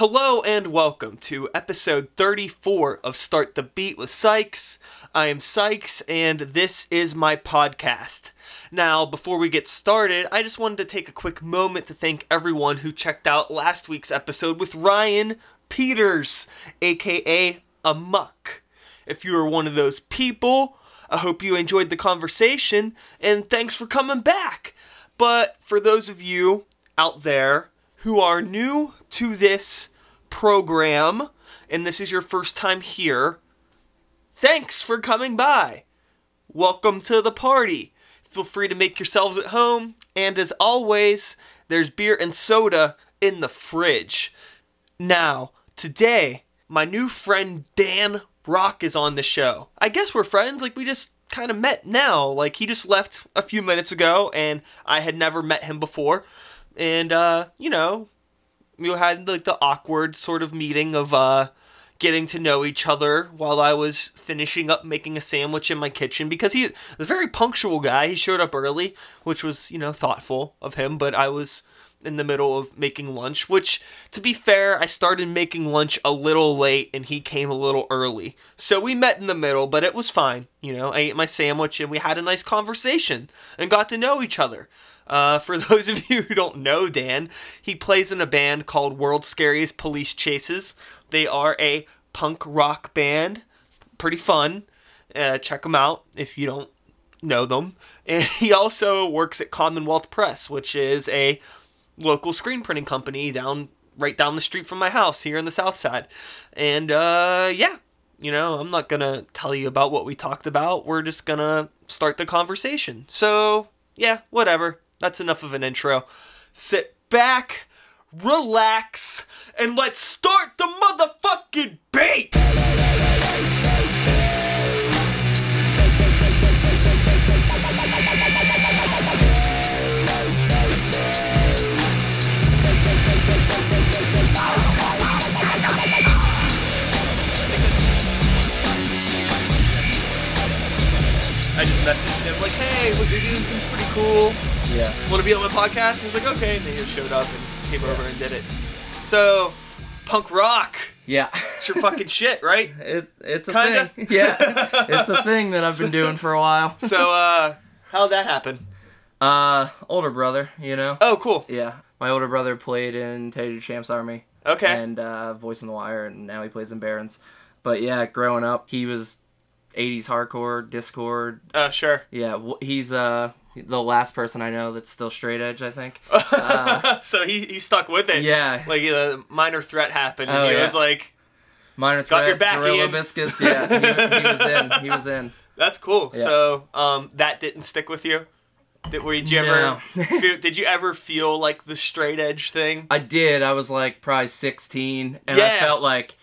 Hello and welcome to episode 34 of Start the Beat with Sykes. I am Sykes and this is my podcast. Now, before we get started, I just wanted to take a quick moment to thank everyone who checked out last week's episode with Ryan Peters, aka Amuck. If you are one of those people, I hope you enjoyed the conversation and thanks for coming back. But for those of you out there who are new to this program and this is your first time here, thanks for coming by. Welcome to the party. Feel free to make yourselves at home, and as always, there's beer and soda in the fridge. Now, today, my new friend Dan Rock is on the show. I guess we're friends, like we just kind of met now. Like he just left a few minutes ago, and I had never met him before. And, uh, you know, we had like the awkward sort of meeting of uh getting to know each other while I was finishing up making a sandwich in my kitchen because he's a very punctual guy. He showed up early, which was, you know, thoughtful of him, but I was in the middle of making lunch, which to be fair, I started making lunch a little late and he came a little early. So we met in the middle, but it was fine. You know, I ate my sandwich and we had a nice conversation and got to know each other. Uh, for those of you who don't know Dan, he plays in a band called World's Scariest Police Chases. They are a punk rock band, pretty fun. Uh, check them out if you don't know them. And he also works at Commonwealth Press, which is a local screen printing company down right down the street from my house here in the South Side. And uh, yeah, you know, I'm not gonna tell you about what we talked about. We're just gonna start the conversation. So yeah, whatever. That's enough of an intro. Sit back, relax, and let's start the motherfucking beat! I just messaged him like, "Hey, what you're doing seems pretty cool. Yeah. Want to be on my podcast?" And he's like, "Okay." And then he just showed up and came over and did it. So, punk rock, Yeah. it's your fucking shit, right? It, it's a Kinda. thing. Yeah. It's a thing that I've been doing for a while. So, uh, how'd that happen? Uh, older brother, you know? Oh, cool. Yeah. My older brother played in Teddy Champs Army Okay. and uh, Voice in the Wire, and now he plays in Barons. But yeah, growing up, he was 80s hardcore, Dischord. Uh, sure. Yeah, he's uh the last person I know that's still straight edge, I think. Uh, so he, he stuck with it. Yeah. Like, you know, minor threat happened, and Oh, he yeah. was like, Minor threat, Got your back, Gorilla Ian. Biscuits. Yeah, he, he was in. He was in. "That's cool." Yeah. So, um, that didn't stick with you. Did, were, did you ever? No. feel, did you ever feel like the straight edge thing? I did. I was like probably 16, and I felt like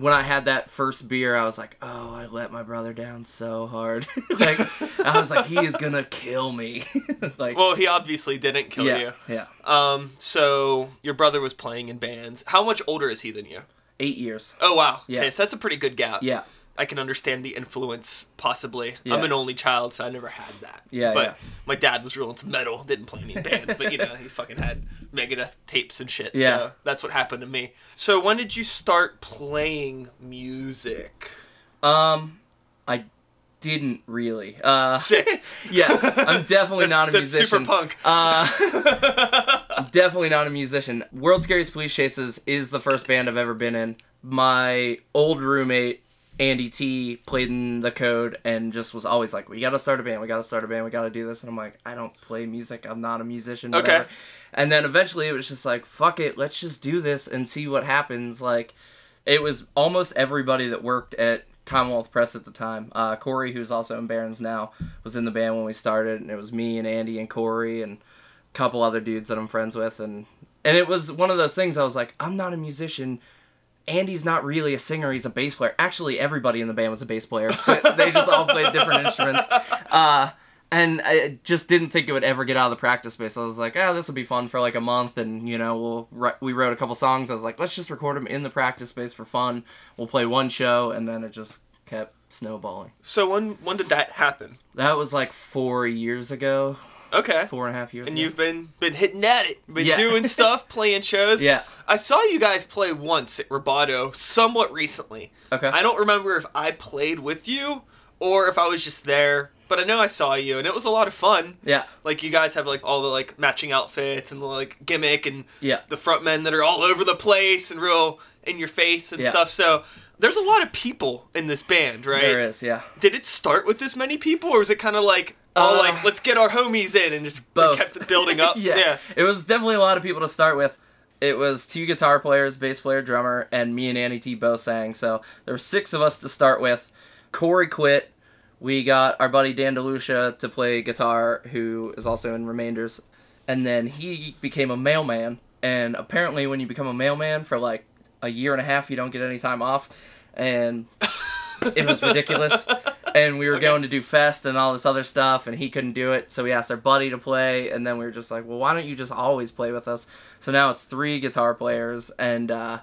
when I had that first beer, I was like, "Oh, I let my brother down so hard." like I was like, "He is gonna kill me." like, Well, he obviously didn't kill yeah, you. yeah, Um, so your brother was playing in bands. How much older is he than you? eight years. Oh wow. Yeah. Okay, so that's a pretty good gap. Yeah, I can understand the influence possibly. Yeah. I'm an only child, so I never had that. Yeah, But yeah. my dad was real into metal, didn't play any bands, but you know, he fucking had Megadeth tapes and shit. Yeah. So that's what happened to me. So when did you start playing music? um, I didn't really. Uh, Sick. yeah, I'm definitely not a musician. super punk. Uh, definitely not a musician. World's Scariest Police Chases is the first band I've ever been in. My old roommate Andy T played in the Code and just was always like, "We gotta start a band. We gotta start a band. We gotta do this." And I'm like, "I don't play music. I'm not a musician." Okay. And then eventually it was just like, "Fuck it. Let's just do this and see what happens." Like, it was almost everybody that worked at Commonwealth Press at the time. Uh, Corey, who's also in Barons now, was in the band when we started, and it was me and Andy and Corey and a couple other dudes that I'm friends with, and and it was one of those things. I was like, I'm not a musician. Andy's not really a singer; he's a bass player. Actually, everybody in the band was a bass player. they just all played different instruments. Uh, and I just didn't think it would ever get out of the practice space. I was like, oh, this will be fun for like a month, and you know, we'll we wrote a couple songs. I was like, let's just record them in the practice space for fun. We'll play one show, and then it just kept snowballing. So when when did that happen? That was like four years ago. Okay. four and a half years. And ago. you've been been hitting at it, been Yeah. doing stuff, playing shows. Yeah. I saw you guys play once at Roboto somewhat recently. okay. I don't remember if I played with you or if I was just there, but I know I saw you and it was a lot of fun. yeah. Like you guys have like all the like matching outfits and the like gimmick and Yeah. the front men that are all over the place and real in your face and Yeah. stuff. So there's a lot of people in this band, right? There is. Yeah. Did it start with this many people or was it kind of like Uh, like let's get our homies in and just both. kept building up? yeah. It was definitely a lot of people to start with. It was two guitar players, bass player, drummer, and me and Andy T both sang. So there were six of us to start with. Corey quit. We got our buddy Dan DeLucia to play guitar, who is also in Remainders. And then he became a mailman. And apparently, when you become a mailman for like a year and a half, you don't get any time off. And it was ridiculous. And we were going to do fest and all this other stuff, and he couldn't do it. So we asked our buddy to play, and then we were just like, well, why don't you just always play with us? So now it's three guitar players, and uh,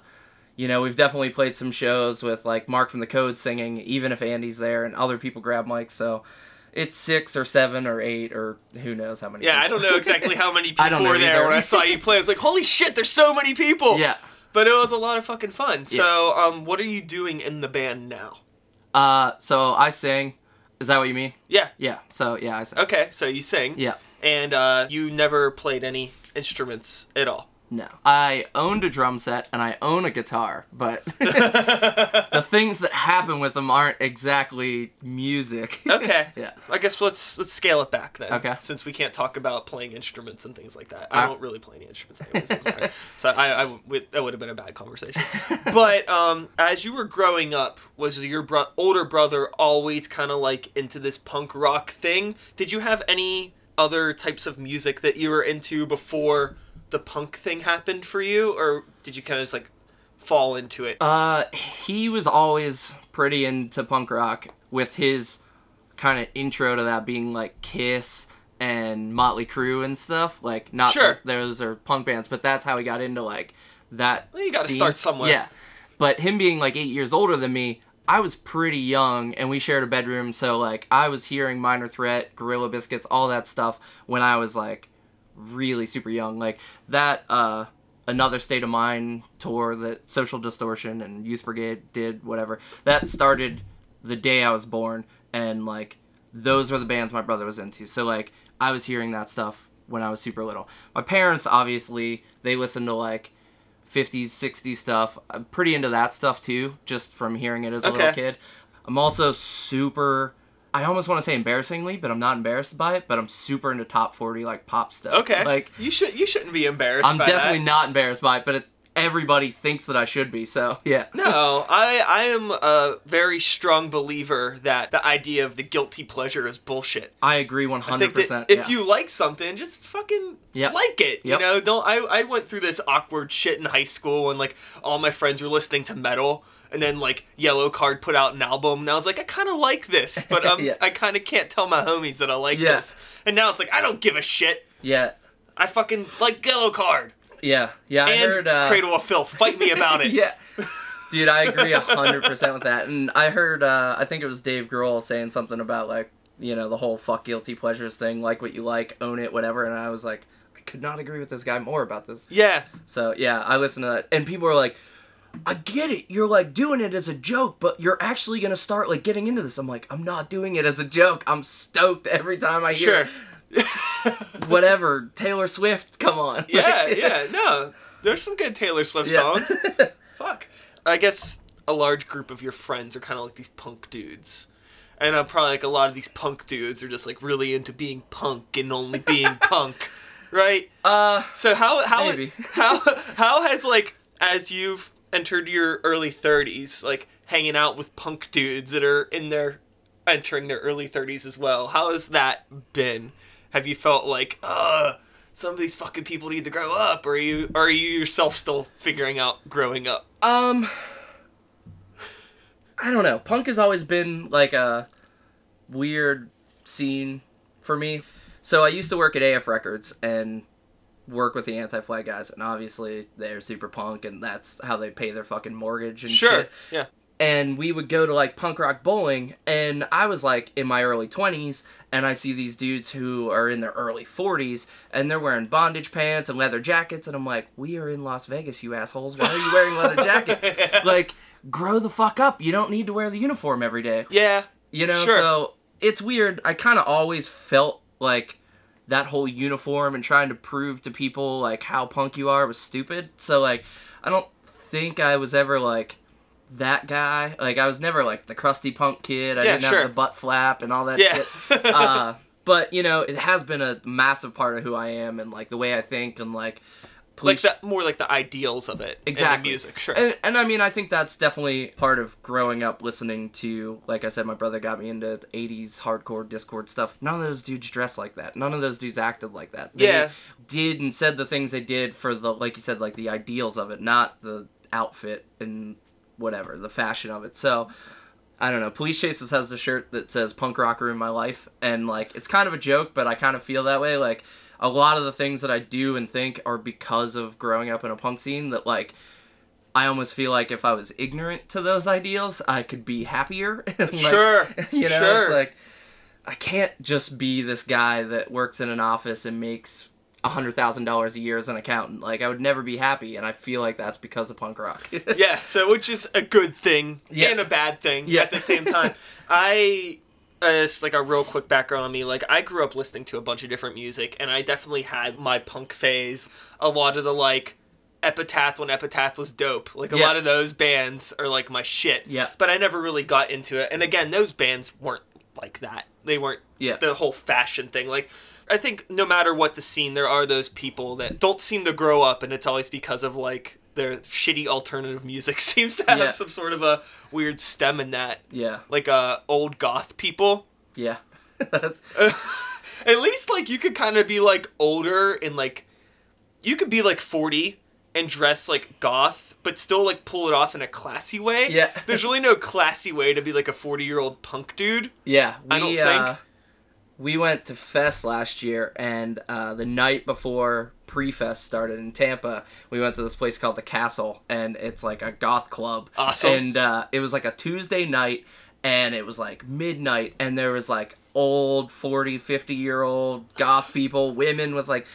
you know we've definitely played some shows with like Mark from the Code singing, even if Andy's there, and other people grab mics. So it's six or seven or eight or who knows how many. Yeah, I don't know exactly how many people were there either. when I saw you play. I was like, holy shit, there's so many people. Yeah. But it was a lot of fucking fun. So, um, what are you doing in the band now? Uh, so I sing. Is that what you mean? Yeah. Yeah. So yeah, I sing. Okay, so you sing. Yeah. And uh, you never played any instruments at all. No. I owned a drum set and I own a guitar, but the things that happen with them aren't exactly music. Okay. yeah. I guess let's let's scale it back then. Okay. Since we can't talk about playing instruments and things like that. I Uh, don't really play any instruments anyways. it doesn't matter. so I, I would, that would have been a bad conversation. but um, as you were growing up, was your bro- older brother always kind of like into this punk rock thing? Did you have any other types of music that you were into before the punk thing happened for you, or did you kind of just like fall into it? Uh, he was always pretty into punk rock with his kind of intro to that being like Kiss and Motley Crue and stuff. Like, not Sure. those are punk bands, but that's how he got into like that. Well, you gotta scene. start somewhere. Yeah, but him being like eight years older than me, I was pretty young, and we shared a bedroom, so like I was hearing Minor Threat, Gorilla Biscuits, all that stuff when I was like really super young. Like that uh another state of mind tour that Social Distortion and Youth Brigade did, whatever. That started the day I was born and like those were the bands my brother was into. So like I was hearing that stuff when I was super little. My parents obviously they listened to like 50s, 60s stuff. I'm pretty into that stuff too, just from hearing it as a little kid. I'm also super I almost want to say embarrassingly, but I'm not embarrassed by it, but I'm super into top 40 like pop stuff. Okay. Like you should you shouldn't be embarrassed. I'm definitely that. not embarrassed by it, but it, everybody thinks that I should be. So yeah. No, I I am a very strong believer that the idea of the guilty pleasure is bullshit. I agree 100%. I think that if yeah. you like something, just fucking Yep. like it. Yep. You know, don't I I went through this awkward shit in high school when like all my friends were listening to metal and then like Yellowcard put out an album and I was like I kind of like this, but um Yeah. I kind of can't tell my homies that I like Yeah. this. And now it's like I don't give a shit. yeah. I fucking like Yellowcard Yeah. Yeah, I and heard uh Cradle of Filth. Fight me about it. yeah. Dude, I agree 100% with that. And I heard uh I think it was Dave Grohl saying something about like, you know, the whole fuck guilty pleasures thing, like what you like, own it, whatever, and I was like I could not agree with this guy more about this. Yeah. So yeah, I listened to that, and people are like, "I get it. You're like doing it as a joke, but you're actually gonna start like getting into this." I'm like, "I'm not doing it as a joke. I'm stoked every time I hear Sure. whatever Taylor Swift. Come on." yeah, yeah, no. There's some good Taylor Swift Yeah. songs. Fuck. I guess a large group of your friends are kind of like these punk dudes. And uh, probably like a lot of these punk dudes are just like really into being punk and only being punk, right? uh, So how how Maybe. how how has like as you've entered your early 30s, like hanging out with punk dudes that are in their entering their early 30s as well. How has that been? Have you felt like, uh, some of these fucking people need to grow up, or are you or are you yourself still figuring out growing up? um, I don't know. Punk has always been like a weird scene for me. So I used to work at AF Records and work with the anti-flag guys, and obviously they're super punk, and that's how they pay their fucking mortgage and Sure. shit. Yeah. And we would go to like punk rock bowling and i was like in my early 20s and i see these dudes who are in their early 40s and they're wearing bondage pants and leather jackets and i'm like we are in las vegas you assholes. Why are you wearing leather jacket? Like grow the fuck up. You don't need to wear the uniform every day. Yeah. you know Sure. so it's weird. I kind of always felt like that whole uniform and trying to prove to people like how punk you are was stupid. So like i don't think i was ever like that guy like i was never like the crusty punk kid i Yeah, didn't sure. have the butt flap and all that Yeah. shit uh, but you know it has been a massive part of who i am and like the way i think and like like police- the more like the ideals of it. Exactly. music, sure. and, and I mean, I think that's definitely part of growing up listening to, like I said, my brother got me into 80s hardcore Dischord stuff. None of those dudes dressed like that. None of those dudes acted like that. They Yeah. did and said the things they did for the, like you said, like the ideals of it, not the outfit and whatever, the fashion of it. So, I don't know. Police Chases has the shirt that says punk rocker in my life. And, like, it's kind of a joke, but I kind of feel that way. Like, a lot of the things that I do and think are because of growing up in a punk scene that, like, I almost feel like if I was ignorant to those ideals, I could be happier. Like, Sure, You know, sure. it's like, I can't just be this guy that works in an office and makes $100,000 a year as an accountant. Like, I would never be happy. And I feel like that's because of punk rock. yeah, so which is a good thing Yeah. and a bad thing Yeah. at the same time. I uh, it's like a real quick background on me. Like I grew up listening to a bunch of different music, and I definitely had my punk phase. A lot of the like Epitaph when Epitaph was dope. Like a Yeah. lot of those bands are like my shit. Yeah. But I never really got into it. And again, those bands weren't like that. They weren't Yeah. the whole fashion thing. Like I think no matter what the scene, there are those people that don't seem to grow up, and it's always because of like their shitty alternative music seems to have Yeah. some sort of a weird stem in that. yeah. Like uh, old goth people. Yeah. At least like you could kind of be like older and like you could be like 40 and dress like goth but still like pull it off in a classy way. Yeah. There's really no classy way to be like a 40-year-old punk dude. Yeah, we I don't uh, think- we went to Fest last year, and uh, the night before pre-Fest started in Tampa, we went to this place called the Castle, and it's like a goth club. Awesome. And uh, it was like a Tuesday night, and it was like midnight, and there was like old 40, 50 year old goth people, women with like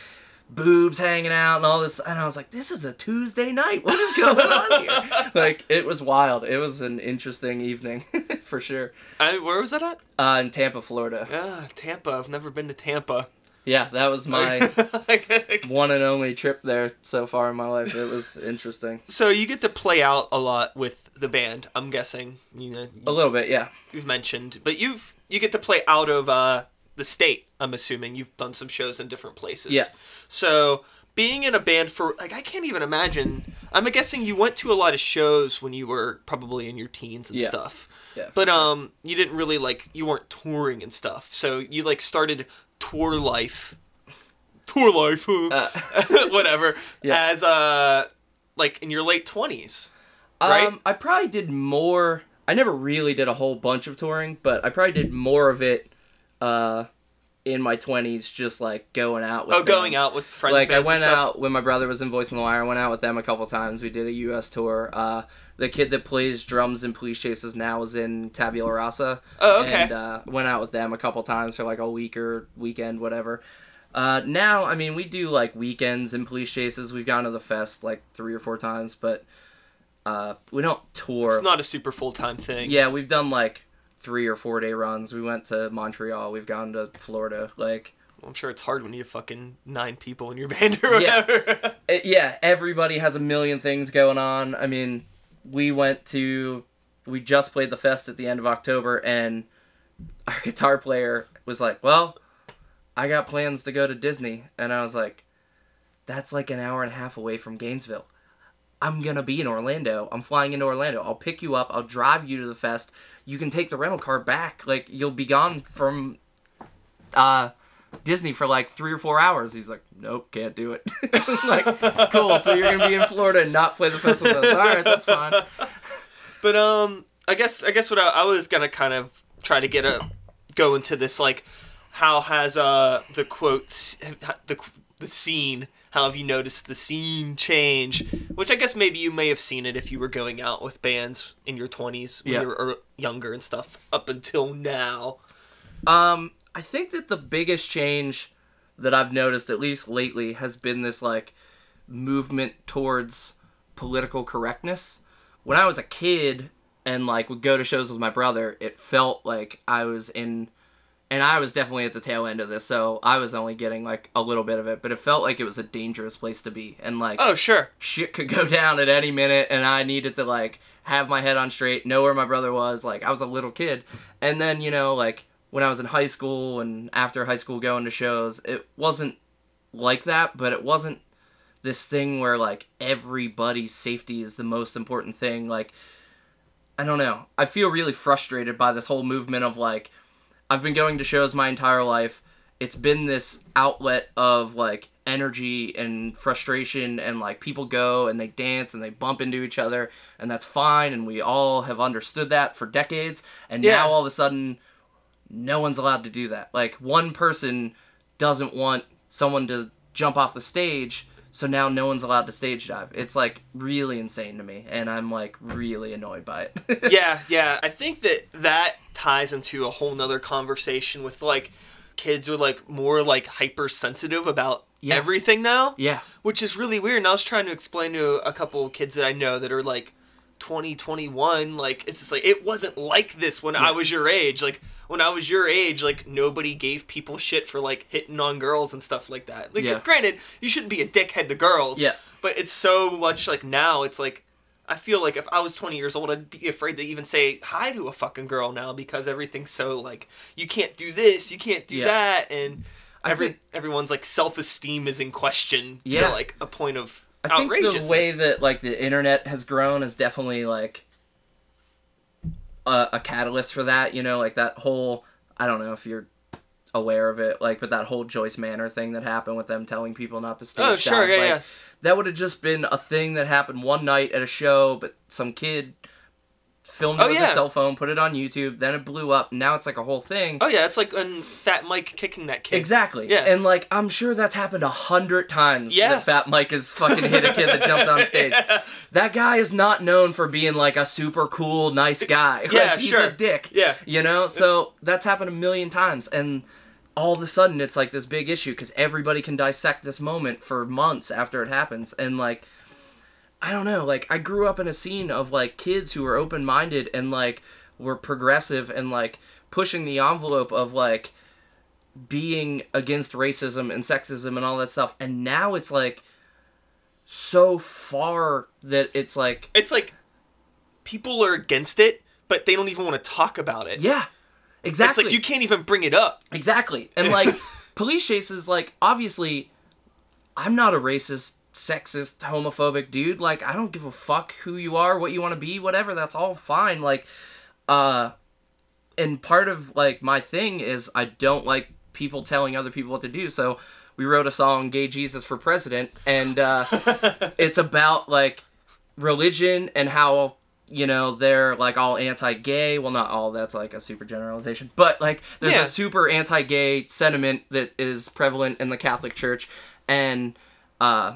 boobs hanging out and all this and I was like this is a Tuesday night what is going on here like it was wild it was an interesting evening for sure I, where was that at? uh, in Tampa Florida Ah, Tampa. I've never been to Tampa. Yeah, that was my one and only trip there so far in my life. It was interesting. so you get to play out a lot with the band. I'm guessing. You know, A little bit, yeah. you've mentioned, but you've you get to play out of uh, the state. I'm assuming you've done some shows in different places. Yeah. So being in a band for like I can't even imagine. I'm guessing you went to a lot of shows when you were probably in your teens and Yeah. stuff. Yeah. But um, you didn't really like you weren't touring and stuff. So you like started tour life, tour life, Uh, whatever. Yeah. As uh, like in your late twenties. right? um, I probably did more. I never really did a whole bunch of touring, but I probably did more of it uh, in my twenties, just like going out. with Oh, going bands. out with friends. like I bands and went stuff? out when my brother was in Voice on the Wire. I went out with them a couple times. We did a U.S. tour. Uh, the kid that plays drums in Police Chases now is in Tabula Rasa. Oh, okay. And uh, went out with them a couple times for like a week or weekend, whatever. Uh, now, I mean, we do like weekends in Police Chases. We've gone to the fest like three or four times, but uh, we don't tour. It's not a super full time thing. yeah, we've done like three or four day runs. We went to Montreal. We've gone to Florida. Like, I'm sure it's hard when you have fucking nine people in your band or Yeah. whatever. Uh, yeah, everybody has a million things going on. I mean, we went to, we just played the fest at the end of October, and our guitar player was like, "Well, I got plans to go to Disney," and I was like, "That's like an hour and a half away from Gainesville. I'm gonna be in Orlando. I'm flying into Orlando. I'll pick you up. I'll drive you to the fest. You can take the rental car back. Like you'll be gone from, uh." Disney for like three or four hours. He's like, nope, can't do it. like, cool. So you're gonna be in Florida and not play the festival. All right, that's fine. But um, I guess I guess what I, I was gonna kind of try to get a go into this like, how has uh the quotes the the scene how have you noticed the scene change? Which I guess maybe you may have seen it if you were going out with bands in your 20s when Yeah. you were er- younger and stuff up until now. Um, I think that the biggest change that I've noticed, at least lately, has been this like movement towards political correctness. When I was a kid and like would go to shows with my brother, it felt like I was in and I was definitely at the tail end of this, so I was only getting like a little bit of it, but it felt like it was a dangerous place to be. And like Oh, sure. shit could go down at any minute and I needed to like have my head on straight, know where my brother was. Like I was a little kid. And then, you know, like when I was in high school and after high school going to shows, it wasn't like that, but it wasn't this thing where like everybody's safety is the most important thing. Like I don't know. I feel really frustrated by this whole movement of like I've been going to shows my entire life. It's been this outlet of like energy and frustration and like people go and they dance and they bump into each other and that's fine and we all have understood that for decades and Yeah. now all of a sudden no one's allowed to do that. Like one person doesn't want someone to jump off the stage, so now no one's allowed to stage dive. It's like really insane to me, and I'm like really annoyed by it. yeah, yeah. I think that that ties into a whole nother conversation with like kids are like more like hypersensitive about Yeah. everything now. yeah. which is really weird. And I was trying to explain to a couple of kids that I know that are like 20, 21, like it's just like it wasn't like this when I was your age. Like when I was your age, like nobody gave people shit for like hitting on girls and stuff like that. Like Yeah. granted, you shouldn't be a dickhead to girls. Yeah. But it's so much like now it's like I feel like if I was 20 years old, I'd be afraid to even say hi to a fucking girl now because everything's so like you can't do this, you can't do Yeah. that, and every think- everyone's like self esteem is in question Yeah. to like a point of I think the way that like the internet has grown is definitely like a, a catalyst for that. You know, like that whole I don't know if you're aware of it, like but that whole Joyce Manor thing that happened with them telling people not to stage Oh, sure, dive, yeah, like, yeah. That would have just been a thing that happened one night at a show, but some kid filmed it Oh, with yeah. a cell phone, put it on YouTube, then it blew up. Now it's like a whole thing. Oh yeah, it's like when Fat Mike kicking that kid. Exactly. Yeah. And like I'm sure that's happened a hundred times. Yeah. That Fat Mike has fucking hit a kid that jumped on stage. Yeah. That guy is not known for being like a super cool, nice guy. Like, Yeah, he's sure. a dick. Yeah. You know? So that's happened a million times. And all of a sudden it's like this big issue because everybody can dissect this moment for months after it happens. And like I don't know, like I grew up in a scene of like kids who were open minded and like were progressive and like pushing the envelope of like being against racism and sexism and all that stuff. And now it's like so far that it's like It's like people are against it, but they don't even want to talk about it. yeah. It's Exactly. like you can't even bring it up. Exactly. And like police chases like obviously I'm not a racist, sexist, homophobic dude. Like I don't give a fuck who you are, what you want to be, whatever. That's all fine. Like uh and part of like my thing is I don't like people telling other people what to do. So we wrote a song Gay Jesus for President and uh it's about like religion and how you know they're like all anti-gay well not all that's like a super generalization but like there's Yeah. a super anti-gay sentiment that is prevalent in the catholic church and uh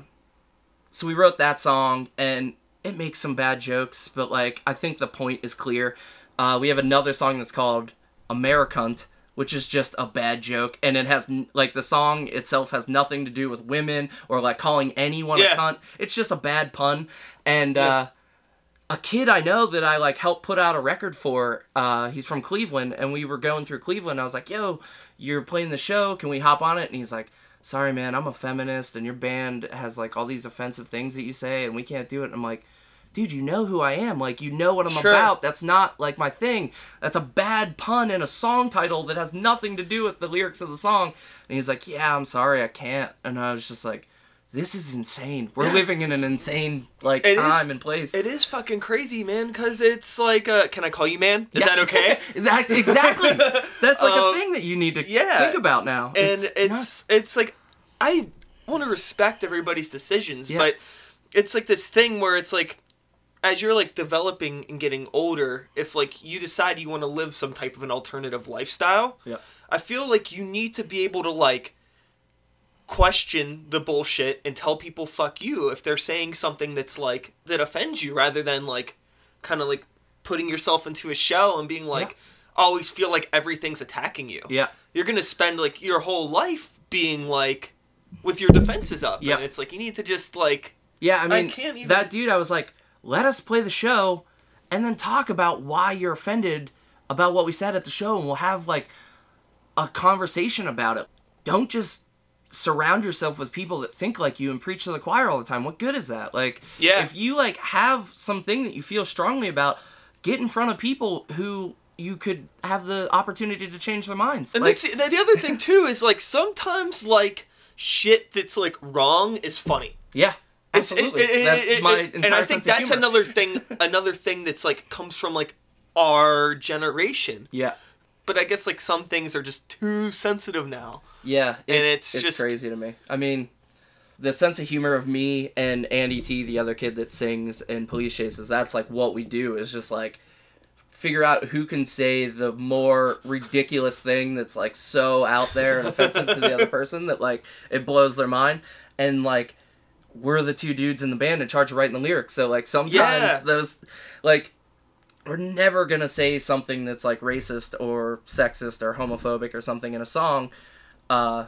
so we wrote that song and it makes some bad jokes but like i think the point is clear uh we have another song that's called americunt which is just a bad joke and it has like the song itself has nothing to do with women or like calling anyone Yeah. a cunt it's just a bad pun and Yeah. uh a kid I know that I like helped put out a record for. Uh, he's from Cleveland, and we were going through Cleveland. I was like, "Yo, you're playing the show. Can we hop on it?" And he's like, "Sorry, man, I'm a feminist, and your band has like all these offensive things that you say, and we can't do it." And I'm like, "Dude, you know who I am. Like, you know what I'm Sure. about. That's not like my thing. That's a bad pun in a song title that has nothing to do with the lyrics of the song." And he's like, "Yeah, I'm sorry, I can't." And I was just like. This is insane. We're living in an insane like It is- time and place. It is fucking crazy, man. Because it's like, uh, can I call you man? Is that okay? that exactly. That's like Um, a thing that you need to yeah. think about now. and it's nuts. it's, like I want to respect everybody's decisions, Yeah. but it's like this thing where it's like as you're like developing and getting older, if like you decide you want to live some type of an alternative lifestyle, Yeah. I feel like you need to be able to like question the bullshit and tell people fuck you if they're saying something that's like that offends you rather than like kind of like putting yourself into a shell and being like always feel like everything's attacking you. Yeah. You're going to spend like your whole life being like with your defenses up Yeah. and it's like you need to just like Yeah, I mean, I can't even- that dude, I was like, let us play the show and then talk about why you're offended about what we said at the show and we'll have like a conversation about it. Don't just surround yourself with people that think like you and preach to the choir all the time. What good is that? Like, Yeah. if you like have something that you feel strongly about, get in front of people who you could have the opportunity to change their minds. And like, the, the other thing too is like sometimes like shit that's like wrong is funny. yeah, It's- it- absolutely. it- that's it- my and I think that's another thing another thing that's like comes from like our generation. Yeah. But I guess like some things are just too sensitive now. Yeah, it- And it's just- crazy to me. I mean, the sense of humor of me and Andy T, the other kid that sings in Police Chases, that's like what we do is just like figure out who can say the more ridiculous thing that's like so out there and offensive to the other person that like it blows their mind and like we're the two dudes in the band in charge of writing the lyrics so like sometimes Yeah. those like we're never gonna say something that's like racist or sexist or homophobic or something in a song uh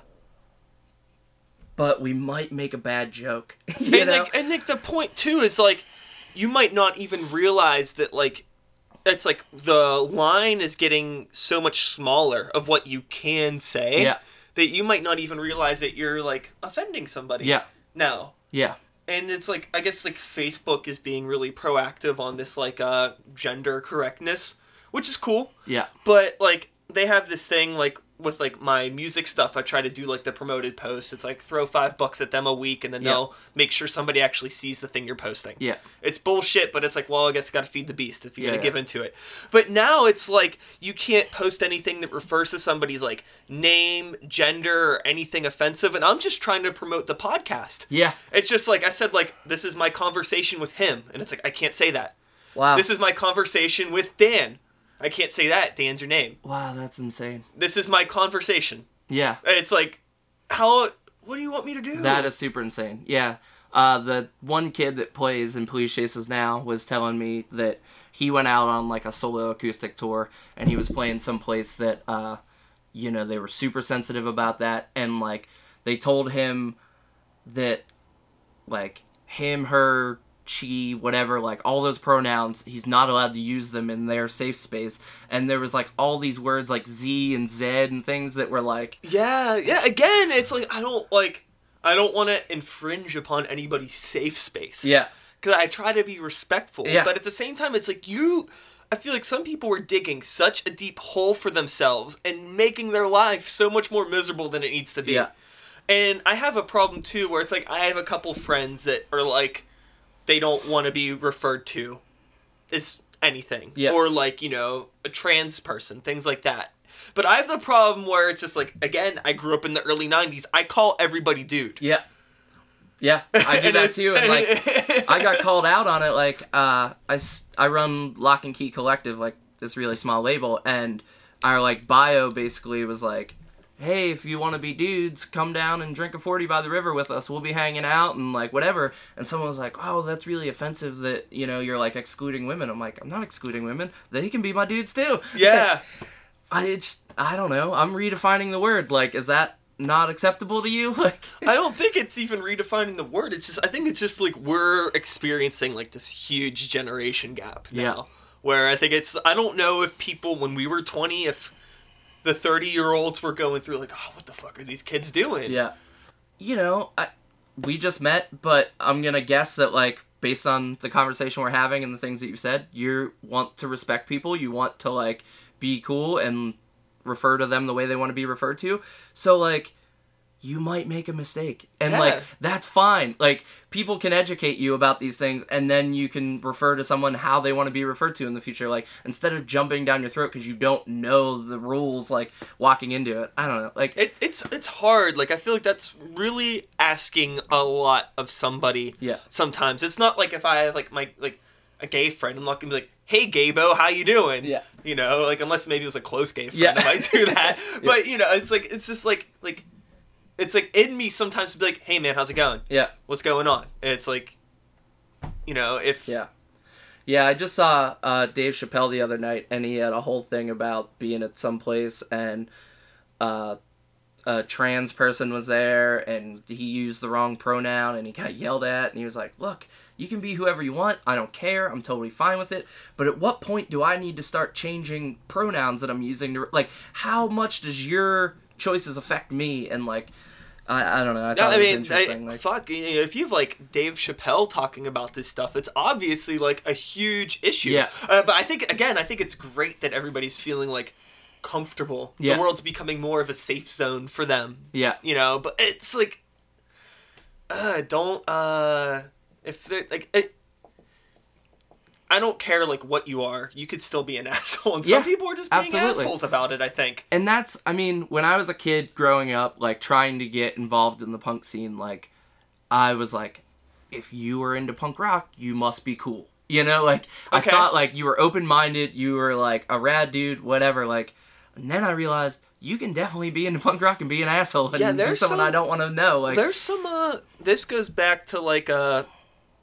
but we might make a bad joke you and know? like and like the point too is like you might not even realize that like it's like the line is getting so much smaller of what you can say Yeah. that you might not even realize that you're like offending somebody yeah. now. Yeah and it's like i guess like facebook is being really proactive on this like uh gender correctness which is cool. Yeah. But like they have this thing like with like my music stuff i try to do like the promoted post it's like throw five bucks at them a week and then Yeah. they'll make sure somebody actually sees the thing you're posting. Yeah. It's bullshit but it's like well i guess gotta feed the beast if you're Yeah, gonna yeah. give into it. But now it's like you can't post anything that refers to somebody's like name gender or anything offensive and i'm just trying to promote the podcast. Yeah. It's just like i said like this is my conversation with him and it's like i can't say that. Wow. This is my conversation with dan i can't say that dan's your name wow that's insane this is my conversation. yeah It's like, how? What do you want me to do? That is super insane. Yeah. Uh, the one kid that plays in Police Chases now was telling me that he went out on like a solo acoustic tour and he was playing someplace that, uh, you know, they were super sensitive about that. And like, they told him that, like, him, her, she, whatever, like all those pronouns, he's not allowed to use them in their safe space. And there was like all these words like Z and Z and things that were like, yeah, yeah. Again, it's like I don't like. I don't want to infringe upon anybody's safe space. yeah, Because I try to be respectful. Yeah. But at the same time, it's like you. I feel like some people were digging such a deep hole for themselves and making their life so much more miserable than it needs to be. Yeah. And I have a problem too where it's like I have a couple friends that are like they don't want to be referred to as anything. Yeah. Or like, you know, a trans person, things like that. But I have the problem where it's just like again, I grew up in the early 90s. I call everybody dude. yeah. Yeah, I do that too. And like, I got called out on it. Like, uh, I, I run Lock and Key Collective, like this really small label, and our like bio basically was like, "Hey, if you want to be dudes, come down and drink a forty by the river with us. We'll be hanging out and like whatever." And someone was like, "Oh, that's really offensive that you know you're like excluding women." I'm like, "I'm not excluding women. They can be my dudes too." yeah. I it's I don't know. I'm redefining the word. Like, is that not acceptable to you? Like, I don't think it's even redefining the word. It's just I think it's just like we're experiencing like this huge generation gap now. Yeah. Where I think it's I don't know if people when we were 20 if the 30 year olds were going through like oh what the fuck are these kids doing? Yeah. You know, I we just met, but I'm gonna guess that like based on the conversation we're having and the things that you said, you want to respect people. You want to like be cool and refer to them the way they want to be referred to. So like you might make a mistake. And Yeah. like that's fine. Like people can educate you about these things and then you can refer to someone how they want to be referred to in the future like instead of jumping down your throat cuz you don't know the rules like walking into it. I don't know. Like It, it's it's hard. Like I feel like that's really asking a lot of somebody. Yeah. Sometimes it's not like if I have like my like a gay friend, I'm not gonna be like, "Hey, Gabo, how you doing?" Yeah. You know, like unless maybe it was a close gay friend, Yeah. I might do that. But you know, it's like it's just like like it's like in me sometimes to be like, hey man, how's it going? Yeah. What's going on? And it's like, you know, if Yeah. Yeah, I just saw uh, Dave Chappelle the other night, and he had a whole thing about being at some place, and uh, a trans person was there, and he used the wrong pronoun, and he got yelled at, and he was like, "Look, you can be whoever you want. I don't care. I'm totally fine with it. But at what point do I need to start changing pronouns that I'm using to like? How much does your choices affect me? And like, I, I don't know. I thought I it was mean, I, like, fuck. You know, if you have like Dave Chappelle talking about this stuff, it's obviously like a huge issue. Yeah. Uh, but I think again, I think it's great that everybody's feeling like comfortable. Yeah. The world's becoming more of a safe zone for them. yeah, You know, but it's like, uh, don't uh, if they're like it. I don't care like what you are. You could still be an asshole, and some Yeah, people are just being absolutely. assholes about it. I think. and that's i mean when i was a kid growing up like trying to get involved in the punk scene like i was like if you were into punk rock you must be cool you know like i thought like you were open-minded you were like a rad dude whatever like and then i realized you can definitely be into punk rock and be an asshole and Yeah, there's someone some- i don't want to know like There's some uh this goes back to like uh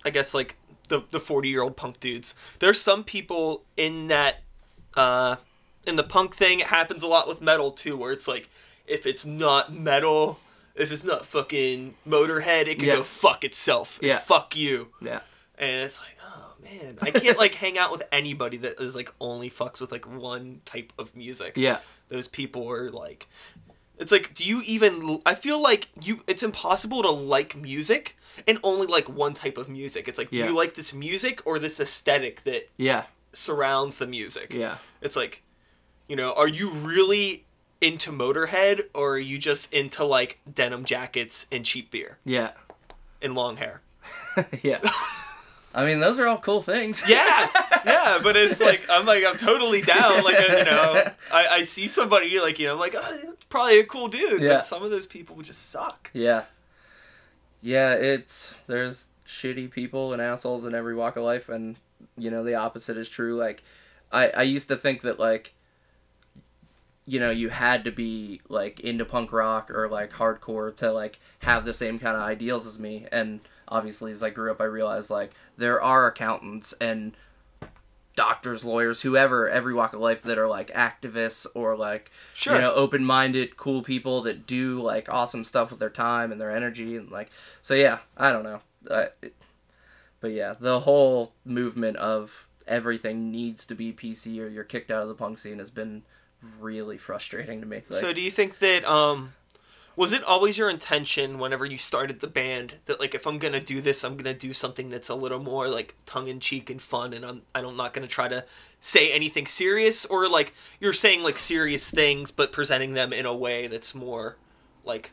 I guess like the the 40 year old punk dudes. There's some people in that uh in the punk thing. It happens a lot with metal too where it's like if it's not metal if it's not fucking motorhead it can Yeah. go fuck itself. Yeah. fuck you. Yeah. And it's like oh man. I can't like hang out with anybody that is like only fucks with like one type of music. Yeah. Those people are like it's like do you even i feel like you it's impossible to like music and only like one type of music. It's like do Yeah. you like this music or this aesthetic that yeah. surrounds the music? Yeah. It's like you know are you really into motorhead or are you just into like denim jackets and cheap beer? Yeah. And long hair. Yeah i mean those are all cool things yeah yeah but it's like i'm like i'm totally down like uh, you know I, I see somebody like you know i'm like oh, probably a cool dude Yeah. but some of those people just suck Yeah. Yeah, it's there's shitty people and assholes in every walk of life and you know the opposite is true. Like I I used to think that like you know, you had to be like into punk rock or like hardcore to like have the same kind of ideals as me and obviously as I grew up I realized like there are accountants and doctors, lawyers, whoever, every walk of life that are like activists or like Sure. you know open-minded, cool people that do like awesome stuff with their time and their energy and like so yeah, I don't know. I, it- but yeah, the whole movement of everything needs to be PC or you're kicked out of the punk scene has been really frustrating to me. Like, so do you think that um was it always your intention whenever you started the band that like if I'm gonna do this I'm gonna do something that's a little more like tongue in cheek and fun and I'm I'm not gonna try to say anything serious or like you're saying like serious things but presenting them in a way that's more like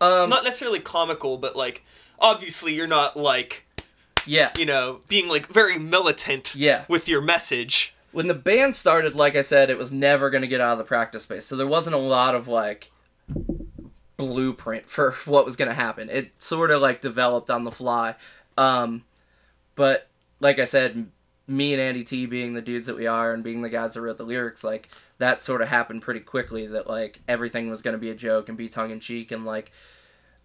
um, not necessarily comical but like obviously you're not like yeah, you know being like very militant Yeah. with your message when the band started, like I said, it was never going to get out of the practice space. So there wasn't a lot of like blueprint for what was going to happen. It sort of like developed on the fly. Um, but like I said, me and Andy T being the dudes that we are and being the guys that wrote the lyrics, like that sort of happened pretty quickly that like everything was going to be a joke and be tongue in cheek and like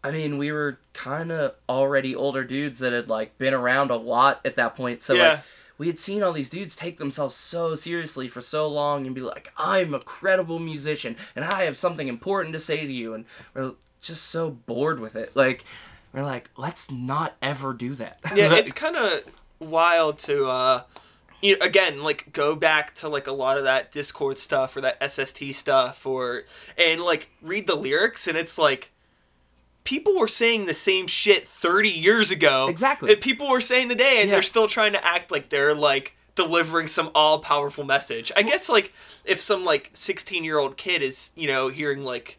I mean, we were kind of already older dudes that had like been around a lot at that point. So Yeah. like we had seen all these dudes take themselves so seriously for so long and be like, "I'm a credible musician and I have something important to say to you." And we're just so bored with it. Like we're like, "Let's not ever do that." yeah Like, it's kind of wild to uh you again like go back to like a lot of that dischord stuff or that sst stuff or and like read the lyrics and it's like people were saying the same shit 30 years ago Exactly. that people were saying today and Yeah. they're still trying to act like they're like delivering some all-powerful message i guess like if some like 16 year old kid is you know hearing like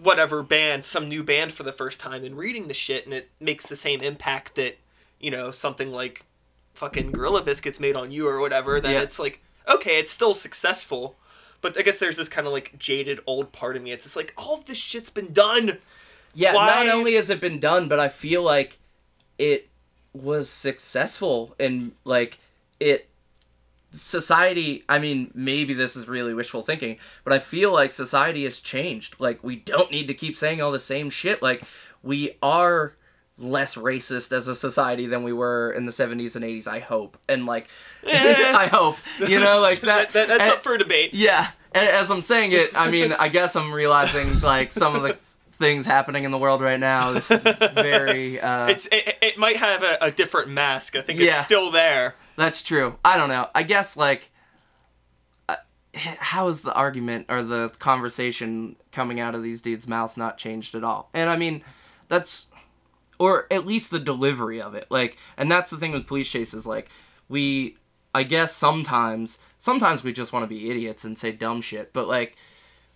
whatever band, some new band for the first time and reading the shit and it makes the same impact that, you know, something like fucking Gorilla Biscuits made on you or whatever, then Yeah. it's like, okay, it's still successful. But I guess there's this kind of like jaded old part of me. It's just like all of this shit's been done. Yeah, Why- not only has it been done, but I feel like it was successful and like it society i mean maybe this is really wishful thinking but i feel like society has changed. Like we don't need to keep saying all the same shit. Like we are less racist as a society than we were in the 70s and 80s i hope. And like eh. i hope. You know like that, that, that's and- up for debate. yeah. And as i'm saying it i mean i guess i'm realizing like some of the things happening in the world right now is very uh It's it, it might have a, a different mask. I think it's still there. That's true. I don't know. I guess like, uh, how is the argument or the conversation coming out of these dudes' mouths not changed at all? And I mean, that's, or at least the delivery of it. Like, and that's the thing with police chases. Like, we, I guess sometimes, sometimes we just want to be idiots and say dumb shit. But like,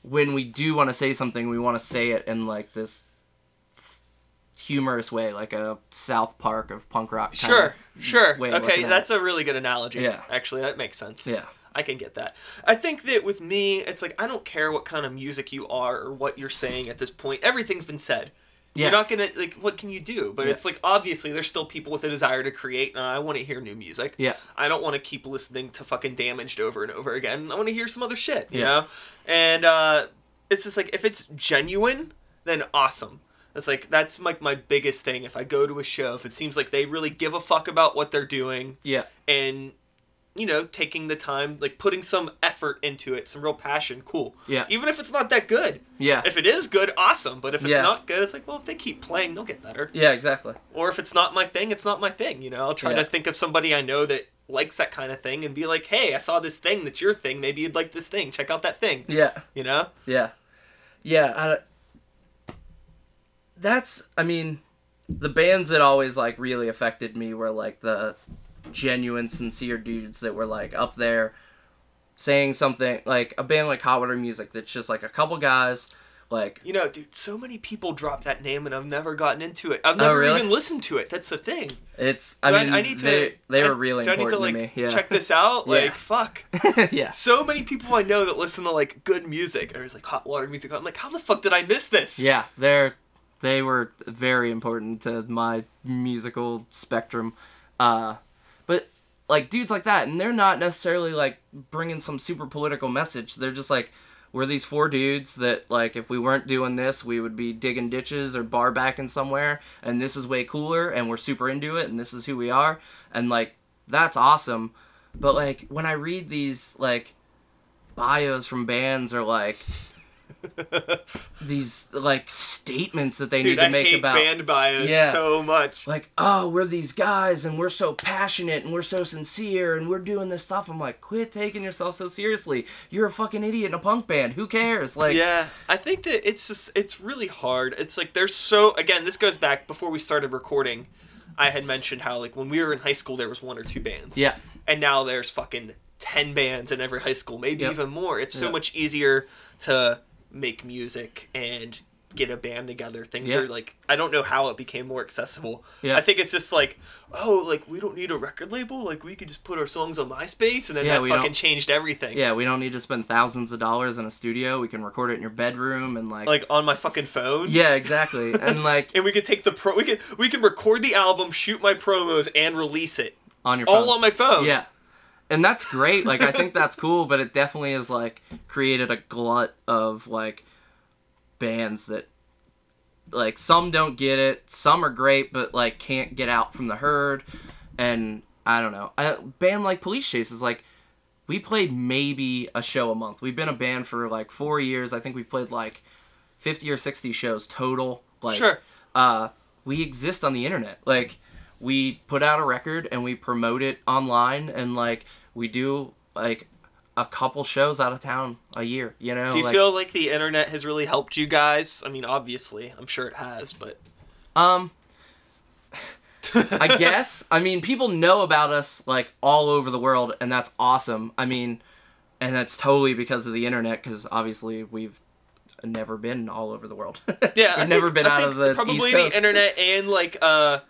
when we do want to say something, we want to say it in like this humorous way, like a South Park of punk rock. kind Sure, of sure. Okay, that's a really good analogy. Yeah. Actually, that makes sense. Yeah. I can get that. I think that with me, it's like I don't care what kind of music you are or what you're saying at this point. Everything's been said. Yeah. You're not gonna like. What can you do? But Yeah. it's like obviously there's still people with a desire to create, and I want to hear new music. Yeah. I don't want to keep listening to fucking damaged over and over again. I want to hear some other shit. You Yeah. know. And uh, it's just like if it's genuine, then awesome. It's like that's like my biggest thing. If I go to a show, if it seems like they really give a fuck about what they're doing, Yeah. and you know taking the time like putting some effort into it some real passion cool Yeah. even if it's not that good Yeah. if it is good awesome but if it's Yeah. not good it's like well if they keep playing they'll get better Yeah, exactly. or if it's not my thing it's not my thing you know i'll try Yeah. to think of somebody i know that likes that kind of thing and be like hey i saw this thing that's your thing maybe you'd like this thing check out that thing Yeah. you know Yeah. Yeah. I, that's, I mean, the bands that always, like, really affected me were, like, the genuine, sincere dudes that were, like, up there saying something, like, a band like Hot Water Music that's just, like, a couple guys, like, you know dude so many people drop that name and i've never gotten into it i've never Oh, really? even listened to it that's the thing it's, Do I mean, I need to they, they were really do I need to, important to, me. Yeah. check this out Yeah. like fuck yeah. so many people I know that listen to like good music or it's like hot water music. I'm like, how the fuck did I miss this? Yeah, they're they were very important to my musical spectrum. Uh, like dudes like that, and they're not necessarily like bringing some super political message. They're just like we're these four dudes that like if we weren't doing this, we would be digging ditches or bar backing somewhere, and this is way cooler, and we're super into it, and this is who we are, and like that's awesome. But like when I read these like bios from bands or like these like statements that they Dude, need to I make hate about band bios Yeah. so much. like oh we're these guys and we're so passionate and we're so sincere and we're doing this stuff i'm like quit taking yourself so seriously you're a fucking idiot in a punk band who cares like yeah, I think that it's just it's really hard. It's like there's so again, this goes back before we started recording. I had mentioned how like when we were in high school there was one or two bands. yeah And now there's fucking 10 bands in every high school, maybe Yep. even more. It's so Yep. much easier to make music and get a band together. Things Yeah. are like I don't know how it became more accessible. Yeah. I think it's just like, oh, like we don't need a record label. Like we could just put our songs on MySpace, and then Yeah, that fucking changed everything. yeah we don't need to spend thousands of dollars in a studio we can record it in your bedroom and like, Like on my fucking phone. yeah exactly and like And we could take the pro. We could we can record the album, shoot my promos, and release it on your phone all on my phone. Yeah. And that's great. Like I think that's cool, but it definitely has like created a glut of like bands that like some don't get it, some are great but like can't get out from the herd and I don't know. A band like Police Chase is like we played maybe a show a month. We've been a band for like 4 years. I think we've played like 50 or 60 shows total. Like Sure. uh, we exist on the internet. Like, we put out a record and we promote it online, and like we do like a couple shows out of town a year. You know, Do you like, feel like the internet has really helped you guys? I mean, obviously, I'm sure it has, but um. I guess. I mean, people know about us like all over the world, and that's awesome. I mean, and that's totally because of the internet, because obviously we've never been all over the world. yeah, we've I never been I out of the probably the internet and like uh,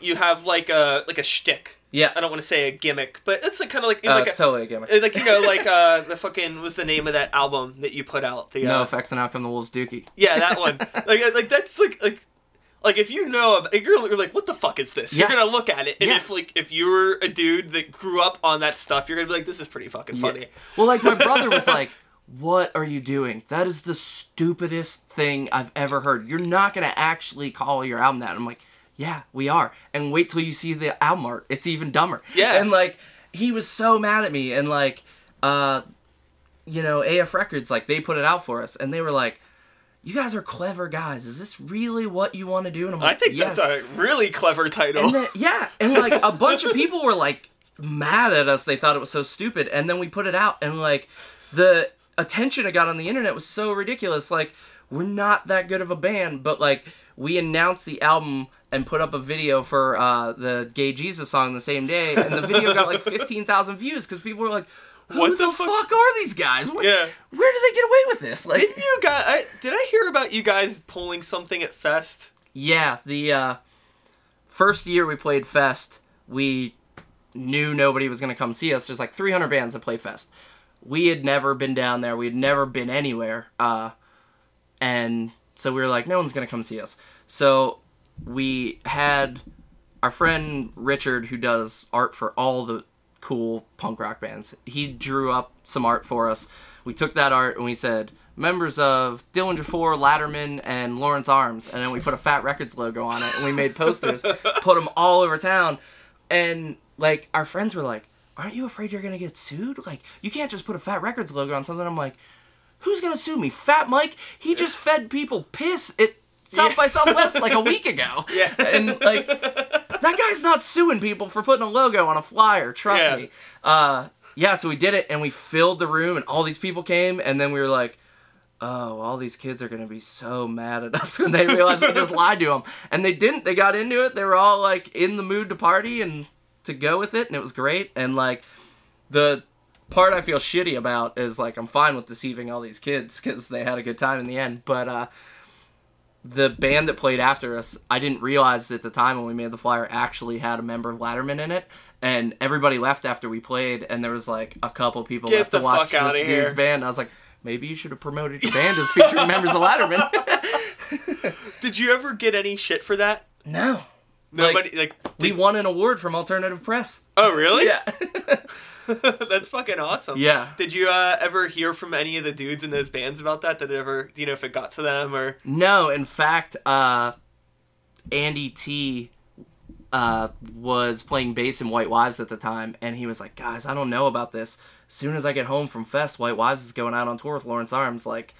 you have like a like a shtick. Yeah, I don't want to say a gimmick, but it's like kind of like uh, like it's a, totally a gimmick. like you know like uh the fucking was the name of that album that you put out the no uh, effects and come the wolves dookie. yeah that one like like that's like like Like if you know, ab- you're, you're like, what the fuck is this? You're gonna look at it, and Yeah. if like if you're a dude that grew up on that stuff, you're gonna be like, this is pretty fucking funny. Well, like my brother was like, "What are you doing? That is the stupidest thing I've ever heard. You're not gonna actually call your album that." I'm like, "Yeah, we are." And wait till you see the album art. It's even dumber. Yeah. And like he was so mad at me, and like, uh, you know, AF Records like they put it out for us, and they were like. You guys are clever guys. Is this really what you want to do? And I'm like, I think yes. that's a really clever title. And then, yeah, and like a bunch of people were like mad at us. They thought it was so stupid. And then we put it out, and like the attention it got on the internet was so ridiculous. Like we're not that good of a band, but like we announced the album and put up a video for uh, the Gay Jesus song the same day, and the video got like fifteen thousand views because people were like. Who What the, the fuck? fuck- are these guys? Where, Yeah. where did they get away with this? Like, Didn't you guys? I, did I hear about you guys pulling something at Fest? Yeah, the uh, first year we played Fest, we knew nobody was going to come see us. There's like 300 bands that play Fest. We had never been down there. We had never been anywhere. Uh, and so we were like, no one's going to come see us. So we had our friend Richard, who does art for all the cool punk rock bands. He drew up some art for us. We took that art and we said, members of Dillinger 4, Latterman, and Lawrence Arms. And then we put a Fat Wreck Chords logo on it and we made posters, put them all over town. And like our friends were like, aren't you afraid you're going to get sued? Like, you can't just put a Fat Wreck Chords logo on something. I'm like, who's going to sue me? Fat Mike? He just fed people piss at South Yeah. by Southwest like a week ago. Yeah. And like, that guy's not suing people for putting a logo on a flyer. Trust Yeah. me. Uh, yeah, so we did it, and we filled the room, and all these people came, and then we were like, "Oh, all these kids are gonna be so mad at us when they realize we just lied to them." And they didn't. They got into it. They were all like in the mood to party and to go with it, and it was great. And like, the part I feel shitty about is like I'm fine with deceiving all these kids because they had a good time in the end, but uh the band that played after us, I didn't realize at the time when we made the flyer actually had a member of Latterman in it. And everybody left after we played, and there was like a couple people Get left to watch this here. dude's band. I was like, maybe you should have promoted your band as featuring members of Latterman. Did you ever get any shit for that? no, Nobody like. we did- won an award from Alternative Press. oh really? Yeah, That's fucking awesome. Yeah. Did you uh, ever hear from any of the dudes in those bands about that? Did it ever? Do you know if it got to them or? No, in fact, uh, Andy T uh, was playing bass in White Wives at the time, and he was like, "Guys, I don't know about this. As soon as I get home from Fest, White Wives is going out on tour with Lawrence Arms. Like,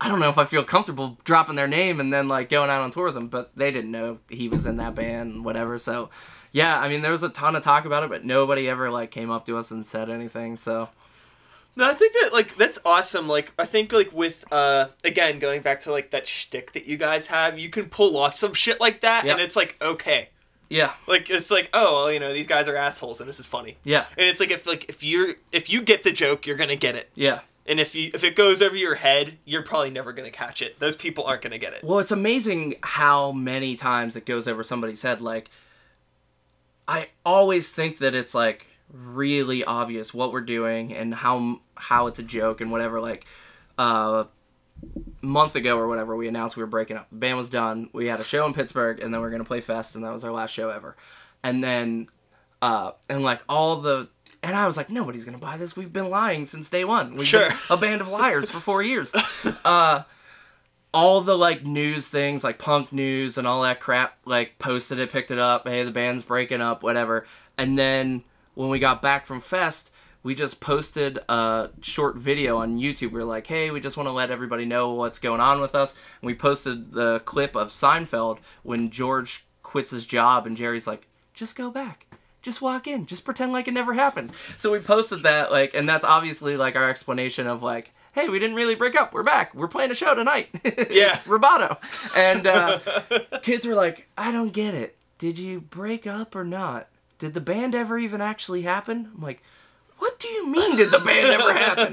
I don't know if I feel comfortable dropping their name and then like going out on tour with them." But they didn't know he was in that band whatever. So, yeah, I mean, there was a ton of talk about it, but nobody ever like came up to us and said anything. So, No, I think that like that's awesome. Like I think like with uh again going back to like that shtick that you guys have, you can pull off some shit like that, Yeah. and it's like okay, yeah, like it's like oh well, you know these guys are assholes and this is funny, yeah, and it's like if like if you're if you get the joke, you're gonna get it, yeah. and if you if it goes over your head, you're probably never gonna catch it. Those people aren't gonna get it. Well, it's amazing how many times it goes over somebody's head. Like, I always think that it's like really obvious what we're doing and how how it's a joke and whatever. Like, uh, month ago or whatever, we announced we were breaking up. The band was done. We had a show in Pittsburgh, and then we are gonna play Fest, and that was our last show ever. And then, uh, and like all the. And I was like, nobody's gonna buy this. We've been lying since day one. We've Sure. a band of liars for four years. Uh, all the like news things like punk news and all that crap like posted it picked it up hey the band's breaking up whatever. And then when we got back from fest we just posted a short video on youtube. We are like hey we just want to let everybody know what's going on with us. And we posted the clip of seinfeld when george quits his job and jerry's like just go back. Just walk in. Just pretend like it never happened. So we posted that like and that's obviously like our explanation of like hey we didn't really break up we're back we're playing a show tonight Yeah. Roboto. And uh, kids were like, I don't get it. Did you break up or not? Did the band ever even actually happen? I'm like, what do you mean did the band ever happen?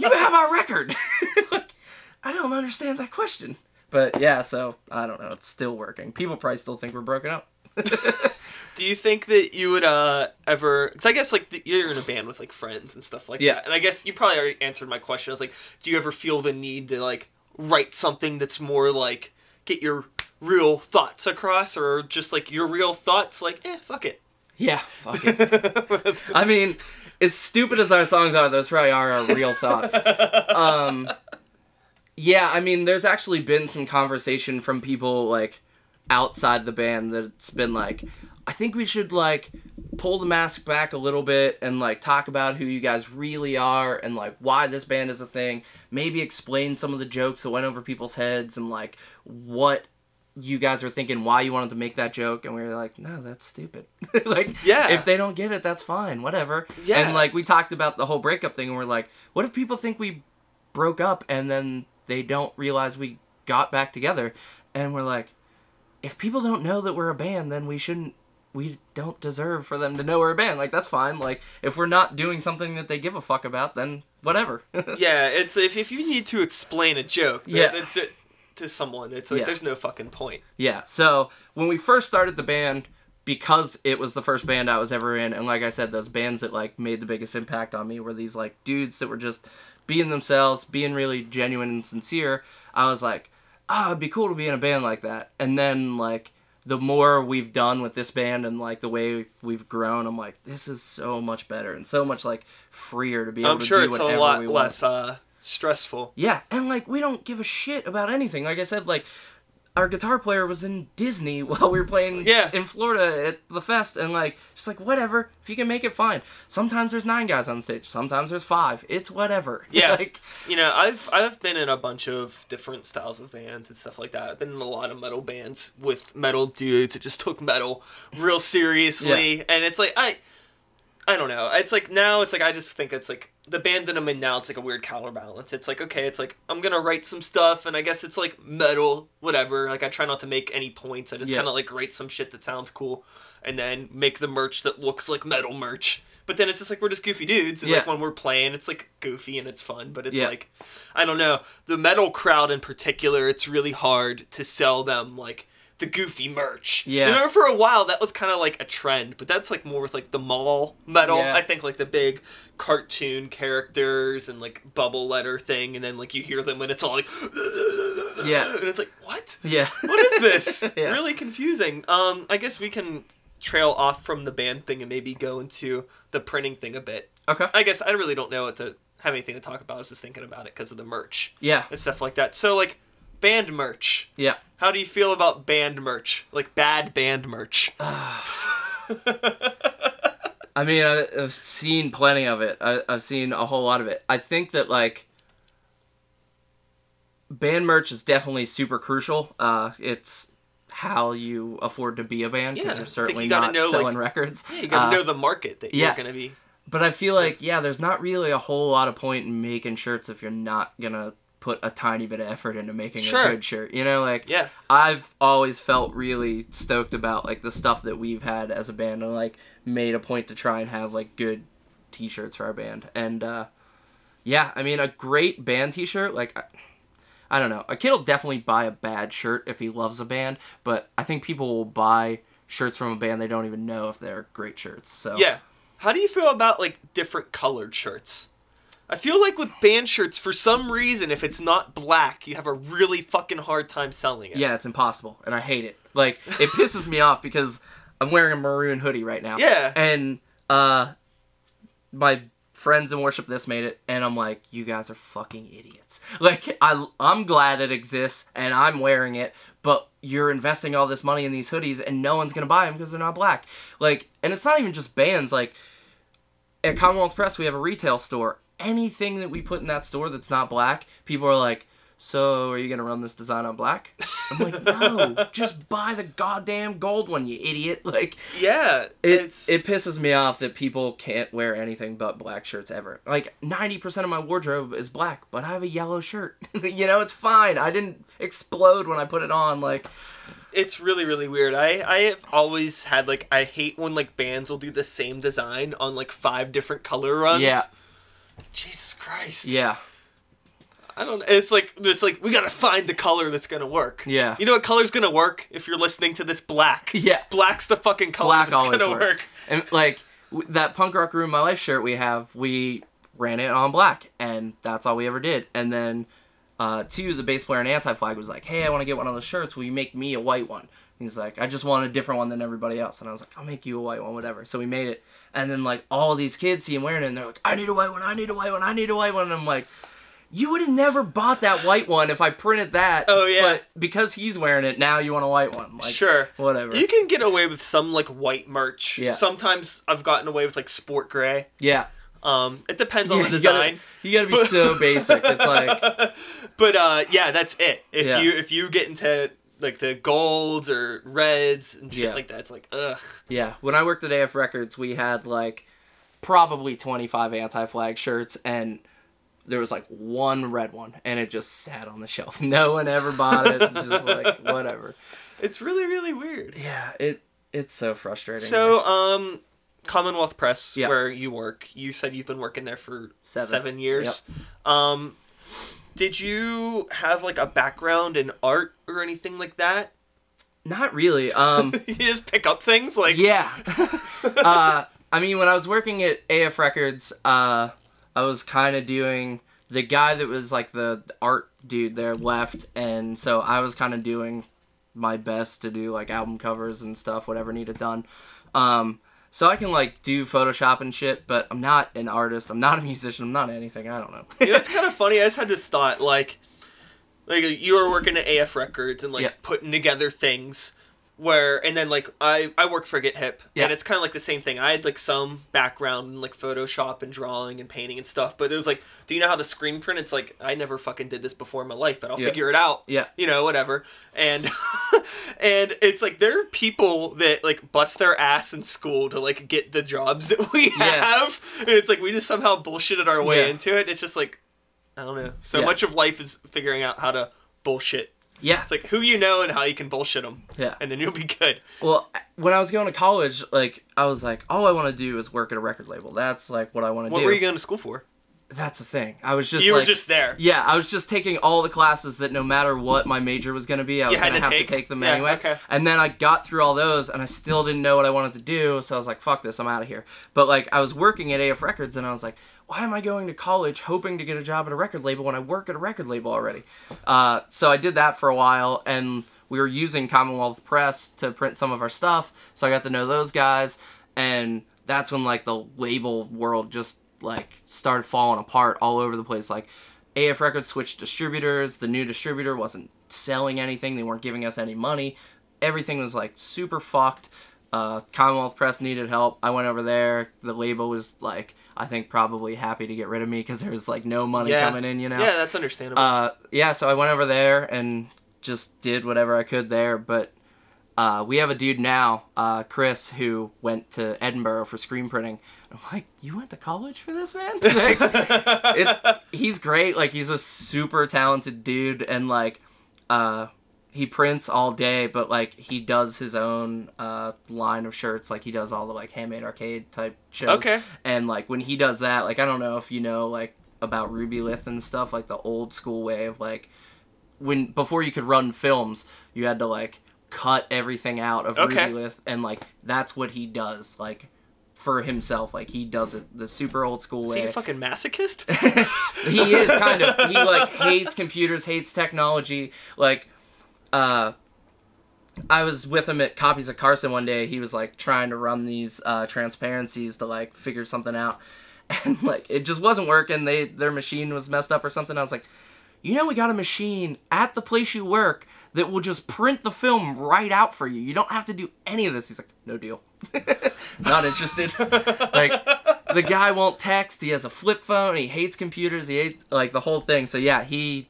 You have our record. like, I don't understand that question. But yeah, so I don't know. It's still working. People probably still think we're broken up. Do you think that you would uh ever? Because I guess like the, you're in a band with like friends and stuff like Yeah. that, and I guess you probably already answered my question. I was like, do you ever feel the need to like write something that's more like get your real thoughts across or just like your real thoughts like eh fuck it Yeah, fuck it. I mean, as stupid as our songs are, those probably are our real thoughts. Um, yeah, I mean, there's actually been some conversation from people like outside the band that's been like, I think we should like pull the mask back a little bit and like talk about who you guys really are and like why this band is a thing. Maybe explain some of the jokes that went over people's heads and like what you guys are thinking why you wanted to make that joke and we were like no that's stupid like Yeah. if they don't get it that's fine whatever Yeah. and like we talked about the whole breakup thing and we're like what if people think we broke up and then they don't realize we got back together and we're like if people don't know that we're a band then we shouldn't we don't deserve for them to know we're a band like that's fine like if we're not doing something that they give a fuck about then whatever yeah it's if, if you need to explain a joke Yeah. that- that- to someone it's like Yeah. there's no fucking point Yeah. So when we first started the band, because it was the first band I was ever in, and like I said, those bands that like made the biggest impact on me were these like dudes that were just being themselves, being really genuine and sincere. I was like, ah, it'd be cool to be in a band like that. And then like the more we've done with this band and like the way we've grown, I'm like, this is so much better and so much like freer to be able i'm to sure do it's a lot we want. less uh stressful Yeah, and like we don't give a shit about anything. Like I said, like our guitar player was in Disney while we were playing Yeah. in Florida at the fest, and like just like whatever. If you can make it, fine. Sometimes there's nine guys on stage. Sometimes there's five. It's whatever. Yeah. like you know i've i've been in a bunch of different styles of bands and stuff like that i've been in a lot of metal bands with metal dudes that just took metal real seriously and it's like i i don't know it's like now it's like i just think it's like the band that i'm in now it's like a weird counterbalance it's like okay it's like i'm gonna write some stuff and i guess it's like metal whatever like i try not to make any points i just Yeah. kind of like write some shit that sounds cool and then make the merch that looks like metal merch but then it's just like we're just goofy dudes and like when we're playing it's like goofy and it's fun but it's Yeah. like I don't know. The metal crowd in particular, it's really hard to sell them like the goofy merch. Yeah. Remember for a while that was kind of like a trend, but that's like more with like the mall metal. Yeah. I think like the big cartoon characters and like bubble letter thing, and then like you hear them when it's all like Yeah. and it's like what? yeah. What is this? Yeah. Really confusing. Um, I guess we can trail off from the band thing and maybe go into the printing thing a bit. Okay. I guess I really don't know what to have anything to talk about. I was just thinking about it because of the merch Yeah. and stuff like that. So like band merch. Yeah. How do you feel about band merch? Like bad band merch. I mean, I- I've seen plenty of it. I, I've seen a whole lot of it. I think that like band merch is definitely super crucial. Uh, it's how you afford to be a band Yeah, because think you're certainly you not know, selling like- records. yeah, you gotta Uh, know the market that yeah. you're gonna be. But I feel like yeah, there's not really a whole lot of point in making shirts if you're not gonna put a tiny bit of effort into making Sure. a good shirt. You know, like Yeah. I've always felt really stoked about like the stuff that we've had as a band and like made a point to try and have like good t-shirts for our band. And uh yeah, I mean a great band t-shirt like I, I don't know. A kid will definitely buy a bad shirt if he loves a band, but I think people will buy shirts from a band they don't even know if they're great shirts. So Yeah. How do you feel about like different colored shirts? I feel like with band shirts, for some reason, if it's not black, you have a really fucking hard time selling it. Yeah, it's impossible, and I hate it. Like it pisses me off because I'm wearing a maroon hoodie right now. Yeah. And uh, my friends in worship this made it, and I'm like, you guys are fucking idiots. Like I, I'm glad it exists, and I'm wearing it, but you're investing all this money in these hoodies, and no one's gonna buy them because they're not black. Like, and it's not even just bands. Like at Commonwealth Press, we have a retail store. Anything that we put in that store that's not black, people are like, "So, are you gonna run this design on black?" I'm like, "No, just buy the goddamn gold one, you idiot!" Like, Yeah. it it's it pisses me off that people can't wear anything but black shirts ever. Like, ninety percent of my wardrobe is black, but I have a yellow shirt. you know, it's fine. I didn't explode when I put it on. Like, it's really really weird. I I have always had like I hate when like bands will do the same design on like five different color runs. Yeah. Jesus Christ. yeah, I don't. It's like it's like we gotta find the color that's gonna work. Yeah. You know what color's gonna work if you're listening to this black. Yeah. Black's the fucking color black that's gonna works. work. And like that punk rock room my life shirt we have, we ran it on black, and that's all we ever did. And then uh, to the bass player in Anti Flag was like, "Hey, I want to get one of those shirts. Will you make me a white one?" He's like, "I just want a different one than everybody else." And I was like, "I'll make you a white one, whatever." So we made it, and then like all these kids see him wearing it, and they're like, "I need a white one. I need a white one. I need a white one." And I'm like. You would have never bought that white one if I printed that. Oh, yeah. But because he's wearing it, now you want a white one. Like, sure. Whatever. You can get away with some like white merch. Yeah. Sometimes I've gotten away with like sport gray. yeah. Um, it depends on Yeah, the you gotta- design. You gotta, be so basic. It's like, but uh, yeah, that's it. If Yeah. you if you get into like the golds or reds and shit Yeah. like that, it's like ugh. yeah. When I worked at AF Records, we had like probably 25 anti flag shirts, and there was like one red one, and it just sat on the shelf. No one ever bought it. just like, whatever. It's really really weird. Yeah, it it's so frustrating. So um, Commonwealth Press, Yeah. where you work, you said you've been working there for Seven. seven years. Um, did you have like a background in art or anything like that? Not really. Um, you just pick up things like yeah. uh, I mean, when I was working at AF Records, uh, I was kind of doing the guy that was like the art dude there left, and so I was kind of doing my best to do like album covers and stuff, whatever needed done. Um, so I can like do Photoshop and shit, but I'm not an artist. I'm not a musician. I'm not anything. I don't know. you know, it's kind of funny. I just had this thought, like, like you were working at AF Records and like Yeah. putting together things where, and then like I I work for Get Hip, Yeah. and it's kind of like the same thing. I had like some background in like Photoshop and drawing and painting and stuff, but it was like, do you know how to screen print? It's like I never fucking did this before in my life, but I'll Yeah. figure it out. Yeah. you know, whatever. And and it's like there are people that like bust their ass in school to like get the jobs that we Yeah. have, and it's like we just somehow bullshitted our way into it. It's just like I don't know. So much of life is figuring out how to bullshit. Yeah. It's like who you know and how you can bullshit them, Yeah. and then you'll be good. Well, when I was going to college, like I was like, all I want to do is work at a record label. That's like what I want to do. What were you going to school for? That's the thing. I was just you like, were just there. Yeah, I was just taking all the classes that no matter what my major was going to be, I was going to to have take? to take them Yeah, anyway. okay. And then I got through all those and I still didn't know what I wanted to do, so I was like, fuck this, I'm out of here. But like I was working at AF Records and I was like, why am I going to college hoping to get a job at a record label when I work at a record label already? Uh, so I did that for a while and we were using Commonwealth Press to print some of our stuff, so I got to know those guys and that's when like the label world just like started falling apart all over the place like AF Records switched distributors. The new distributor wasn't selling anything. They weren't giving us any money. Everything was like super fucked. Uh, Commonwealth Press needed help. I went over there. The label was like, I think probably happy to get rid of me because there was like no money Yeah. coming in. You know. Yeah, that's understandable. Uh, yeah, so I went over there and just did whatever I could there. But uh, we have a dude now, uh, Chris, who went to Edinboro for screen printing. I'm like, you went to college for this, man? Like, it's he's great. Like he's a super talented dude, and like, uh, he prints all day, but like he does his own uh, line of shirts. Like he does all the like handmade arcade type shows. Okay. And like when he does that, like I don't know if you know like about Rubylith and stuff, like the old school way of like when before you could run films, you had to like cut everything out of Okay. Rubylith, and like that's what he does, like for himself. Like he does it the super old school Is he a fucking masochist? he is kind of he like hates computers, hates technology. Like, uh, I was with him at Copies of Carson one day. He was like trying to run these uh, transparencies to like figure something out, and like it just wasn't working. They their machine was messed up or something. I was like, you know, we got a machine at the place you work that will just print the film right out for you. You don't have to do any of this. He's like, no deal. Not interested. like the guy won't text. He has a flip phone. He hates computers. He hates like the whole thing. So yeah, he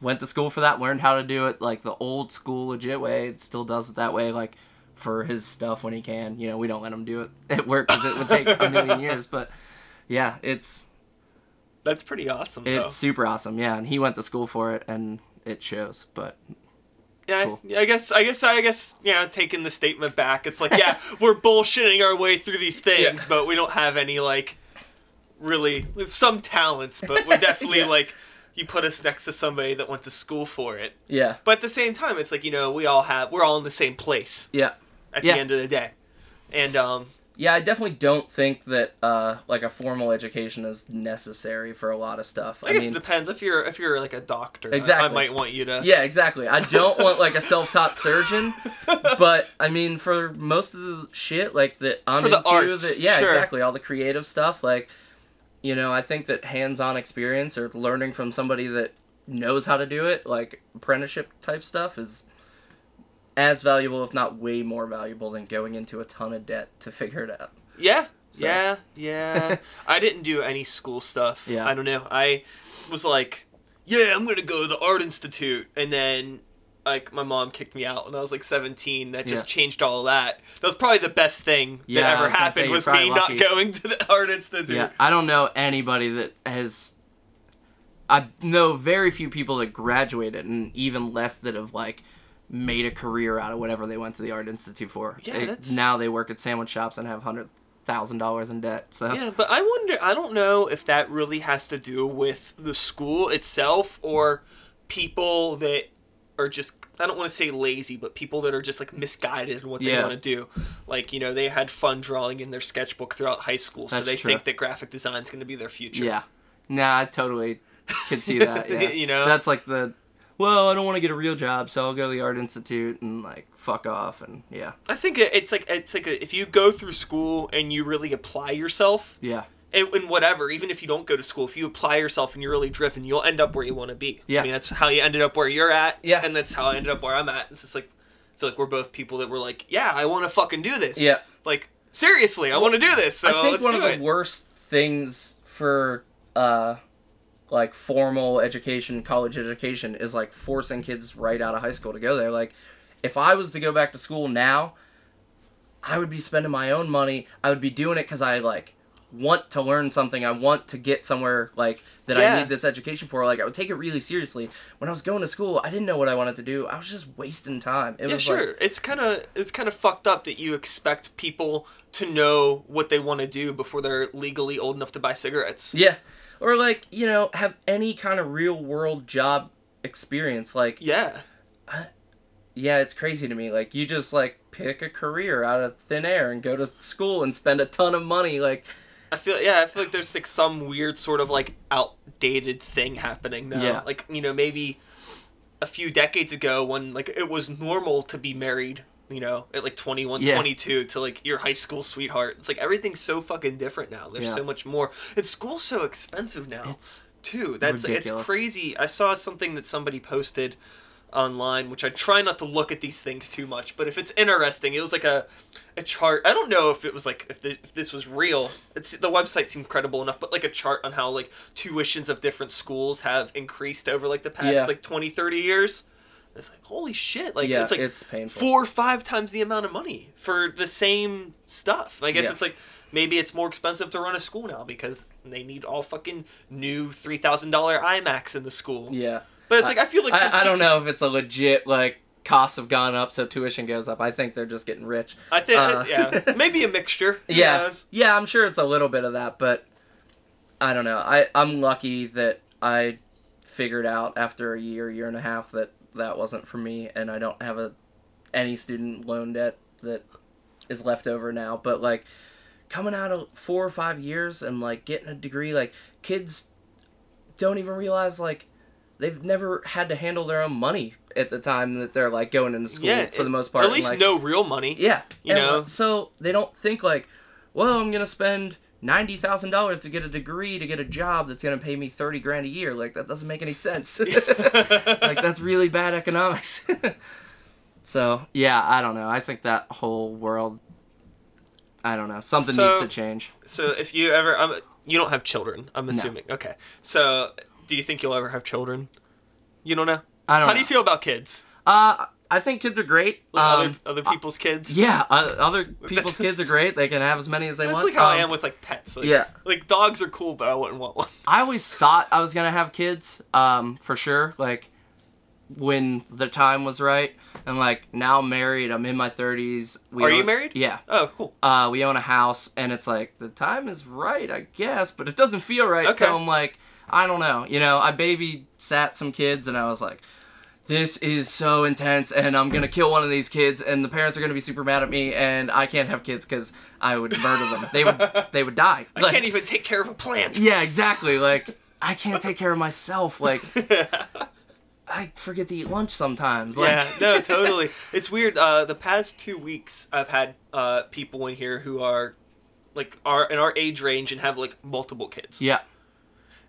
went to school for that. Learned how to do it like the old school legit way. Still does it that way. Like for his stuff when he can. You know, we don't let him do it at work because it would take a million years. But yeah, it's That's pretty awesome. though. it's super awesome. Yeah, and he went to school for it, and it shows. But Yeah, Cool. I guess, I guess, I guess, yeah. Taking the statement back, it's like, yeah, we're bullshitting our way through these things, Yeah. but we don't have any like, really, we have some talents, but we're definitely Yeah. like, you put us next to somebody that went to school for it. yeah, But at the same time, it's like you know, we all have, we're all in the same place yeah, at Yeah. the end of the day, and um, yeah, I definitely don't think that uh, like a formal education is necessary for a lot of stuff. I, guess it depends if you're if you're like a doctor. I- I, might want you to. yeah, exactly. I don't want like a self-taught surgeon, but I mean, for most of the shit like that I'm For the into, arts, that- yeah, sure. exactly, all the creative stuff, like you know, I think that hands-on experience or learning from somebody that knows how to do it, like apprenticeship type stuff, is as valuable, if not way more valuable, than going into a ton of debt to figure it out. Yeah. So- Yeah. Yeah. I didn't do any school stuff. Yeah. I don't know. I was like, yeah, I'm gonna go to the art institute, and then like my mom kicked me out when I was like 17. That just Yeah. changed all that. That was probably the best thing Yeah, that ever was gonna say, happened was me lucky. not going to the art institute. Yeah, I don't know anybody that has. I know very few people that graduated, and even less that have like made a career out of whatever they went to the art institute for. Yeah, It- that's- now they work at sandwich shops and have hundred thousand dollars in debt. So Yeah, but I wonder. I don't know if that really has to do with the school itself or people that are just. I don't want to say lazy, but people that are just like misguided in what they Yeah. want to do. Like you know, they had fun drawing in their sketchbook throughout high school, so they true. think that graphic design is going to be their future. yeah, nah, I totally could see that. Yeah. You know? that's like the. Well, I don't want to get a real job, so I'll go to the art institute and like fuck off and yeah, I think it's like it's like a, if you go through school and you really apply yourself yeah, in, whatever, even if you don't go to school, if you apply yourself and you're really driven, you'll end up where you want to be. Yeah. I mean, that's how you ended up where you're at. Yeah. And that's how I ended up where I'm at. It's just like, I feel like we're both people that were like, yeah, I want to fucking do this. Yeah. Like, seriously, I want to do this. So I think one of the it. worst things for uh like formal education, college education is like forcing kids right out of high school to go there. Like if I was to go back to school now, I would be spending my own money. I would be doing it cuz I like want to learn something. I want to get somewhere like that Yeah. I need this education for. Like I would take it really seriously. When I was going to school, I didn't know what I wanted to do. I was just wasting time. It yeah, was sure. like it's kind of it's kind of fucked up that you expect people to know what they want to do before they're legally old enough to buy cigarettes. Yeah. Or like, you know, have any kind of real world job experience. Like, Yeah. yeah, it's crazy to me. Like, you just like pick a career out of thin air and go to school and spend a ton of money. Like, I feel yeah, I feel like there's like some weird sort of like outdated thing happening now. Yeah. Like, you know, maybe a few decades ago when like it was normal to be married, you know, at like 21, Yeah. 22 to like your high school sweetheart. It's like everything's so fucking different now. There's Yeah. so much more. And school's so expensive now it's too. That's ridiculous. it's crazy. I saw something that somebody posted online, which I try not to look at these things too much, but if it's interesting, it was like a a chart. I don't know if it was like if, the, if this was real. It's the website seemed credible enough, but like a chart on how like tuitions of different schools have increased over like the past Yeah. like 20, 30 years. It's like holy shit! Like yeah, it's like it's painful. four or five times the amount of money for the same stuff. I guess Yeah. it's like maybe it's more expensive to run a school now because they need all fucking new three thousand dollar iMacs in the school. yeah. But it's like I feel like I, I don't know if it's a legit, like, costs have gone up, so tuition goes up. I think they're just getting rich. I think Uh, yeah, maybe a mixture. Who yeah knows? yeah i'm sure it's a little bit of that but i don't know i i'm lucky that i figured out after a year year and a half that that wasn't for me and i don't have a any student loan debt that is left over now but like coming out of four or five years and like getting a degree like kids don't even realize like they've never had to handle their own money at the time that they're like going into school Yeah, for the most part At least like, no real money. yeah, You and, know? uh, so they don't think like, well, I'm gonna spend ninety thousand dollars to get a degree to get a job that's gonna pay me thirty grand a year. Like that doesn't make any sense. like that's really bad economics. so yeah, I don't know. I think that whole world, I don't know, something So- needs to change. So if you ever, I'm, you don't have children. I'm assuming. Okay. So do you think you'll ever have children? You don't know. I don't. How know. do you feel about kids? Uh, I think kids are great. Like um, other other people's kids? yeah, uh, other people's kids are great. They can have as many as they That's want. That's like how I Um, am with like pets. Like, yeah. Like dogs are cool, but I wouldn't want one. I always thought I was gonna have kids, um, for sure. Like when the time was right, and like now I'm married. I'm in my thirties. Are you married? Yeah. Oh, cool. Uh, we own a house, and it's like the time is right, I guess, but it doesn't feel right. Okay. So I'm like, I don't know. You know, I babysat some kids, and I was like, this is so intense and I'm gonna kill one of these kids and the parents are gonna be super mad at me and I can't have kids because I would murder them. They would they would die. I Like, can't even take care of a plant. yeah, exactly. Like I can't take care of myself. Like I forget to eat lunch sometimes. Like yeah, no, totally. It's weird. Uh, the past two weeks, I've had uh, people in here who are like are in our age range and have like multiple kids, yeah.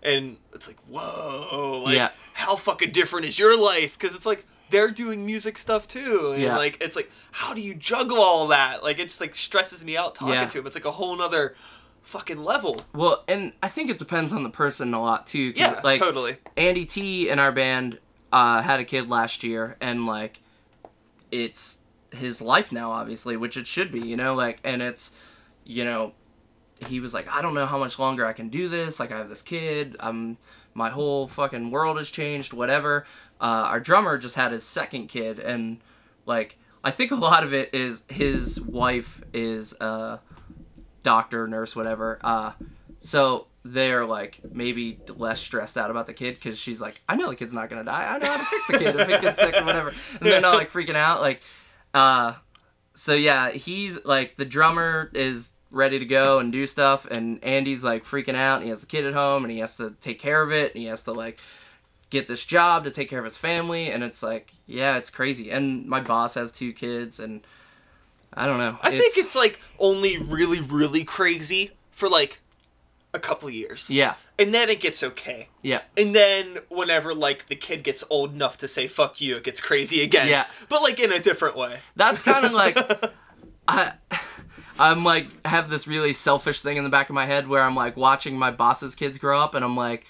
And it's like, whoa, like Yeah. how fucking different is your life? Because it's like they're doing music stuff too, and Yeah. like it's like how do you juggle all that? Like it's like stresses me out talking Yeah. to him. It's like a whole nother fucking level. Well, and I think it depends on the person a lot too Yeah, like totally. Andy T in our band uh, had a kid last year, and like it's his life now, obviously, which it should be, you know, like, and it's, you know, he was like, I don't know how much longer I can do this. Like, I have this kid. I'm my whole fucking world has changed. Whatever. Uh, our drummer just had his second kid, and like, I think a lot of it is his wife is a doctor, nurse, whatever. Uh, so they're like maybe less stressed out about the kid because she's like, I know the kid's not gonna die. I know how to fix the kid if it gets sick or whatever. And they're not like freaking out. Like, uh, so yeah, he's like the drummer is ready to go and do stuff, and Andy's like freaking out. And he has the kid at home, and he has to take care of it, and he has to like get this job to take care of his family, and it's like, yeah, it's crazy. And my boss has two kids, and I don't know. I think it's like only really, really crazy for like a couple years, yeah, and then it gets okay. yeah. And then whenever like the kid gets old enough to say fuck you, it gets crazy again. Yeah. But like in a different way. That's kind of like I I'm like have this really selfish thing in the back of my head where I'm like watching my boss's kids grow up and I'm like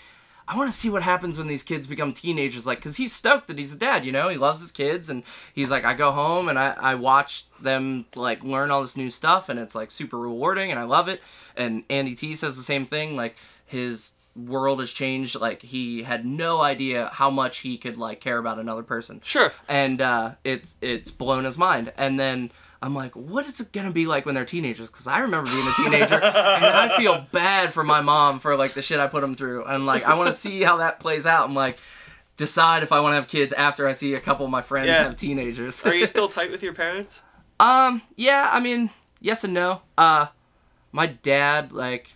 I want to see what happens when these kids become teenagers like cuz he's stoked that he's a dad, you know? He loves his kids and he's like I go home and I I watch them like learn all this new stuff and it's like super rewarding and I love it. And Andy T says the same thing like his world has changed like he had no idea how much he could like care about another person Sure. and uh, it's it's blown his mind. And then I'm like, what is it gonna be like when they're teenagers? Because I remember being a teenager, and I feel bad for my mom for like the shit I put them through. And like, I want to see how that plays out, and like decide if I want to have kids after I see a couple of my friends Yeah. have teenagers. Are you still tight with your parents? um, yeah, I mean, yes and no. Uh, my dad, like,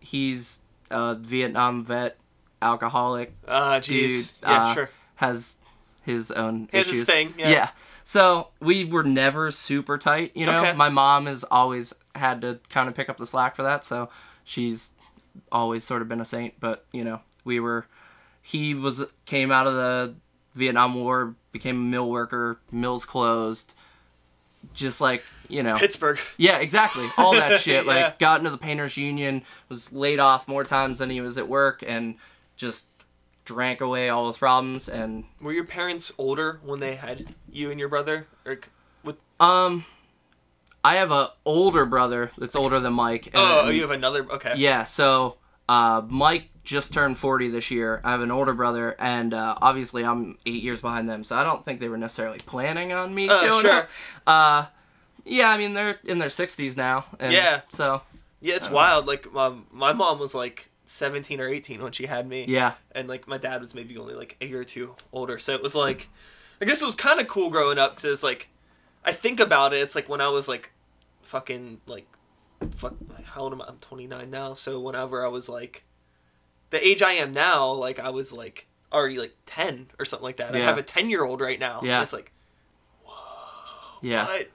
he's a Vietnam vet, alcoholic, Ah, dude. jeez. yeah, uh, sure. Has his own He has issues. his thing, yeah. So we were never super tight, you know. Okay. My mom has always had to kind of pick up the slack for that, so she's always sort of been a saint. But you know, we were. He was came out of the Vietnam War, became a mill worker. Mills closed. Just like you know, Pittsburgh. yeah, exactly. All that shit. Yeah. Like, got into the painters union, was laid off more times than he was at work, and just drank away all his problems. And Were your parents older when they had you and your brother? Or with um, I have a older brother that's older than Mike. And, Oh, you have another okay. yeah. So, uh, Mike just turned forty this year. I have an older brother, and uh, obviously I'm eight years behind them. So I don't think they were necessarily planning on me Uh, showing sure. up. Uh, yeah, I mean they're in their sixties now. And Yeah. So Yeah, it's wild. Like um, my mom was like 17 or 18 when she had me. yeah, and like my dad was maybe only like a year or two older. So it was like i guess it was kind of cool growing up because it's like i think about it it's like when i was like fucking like fuck how old am i? I'm 29 now. So whenever i was like the age i am now like i was like already like 10 or something like that. I have a 10 year old right now. Yeah. it's like yeah. what?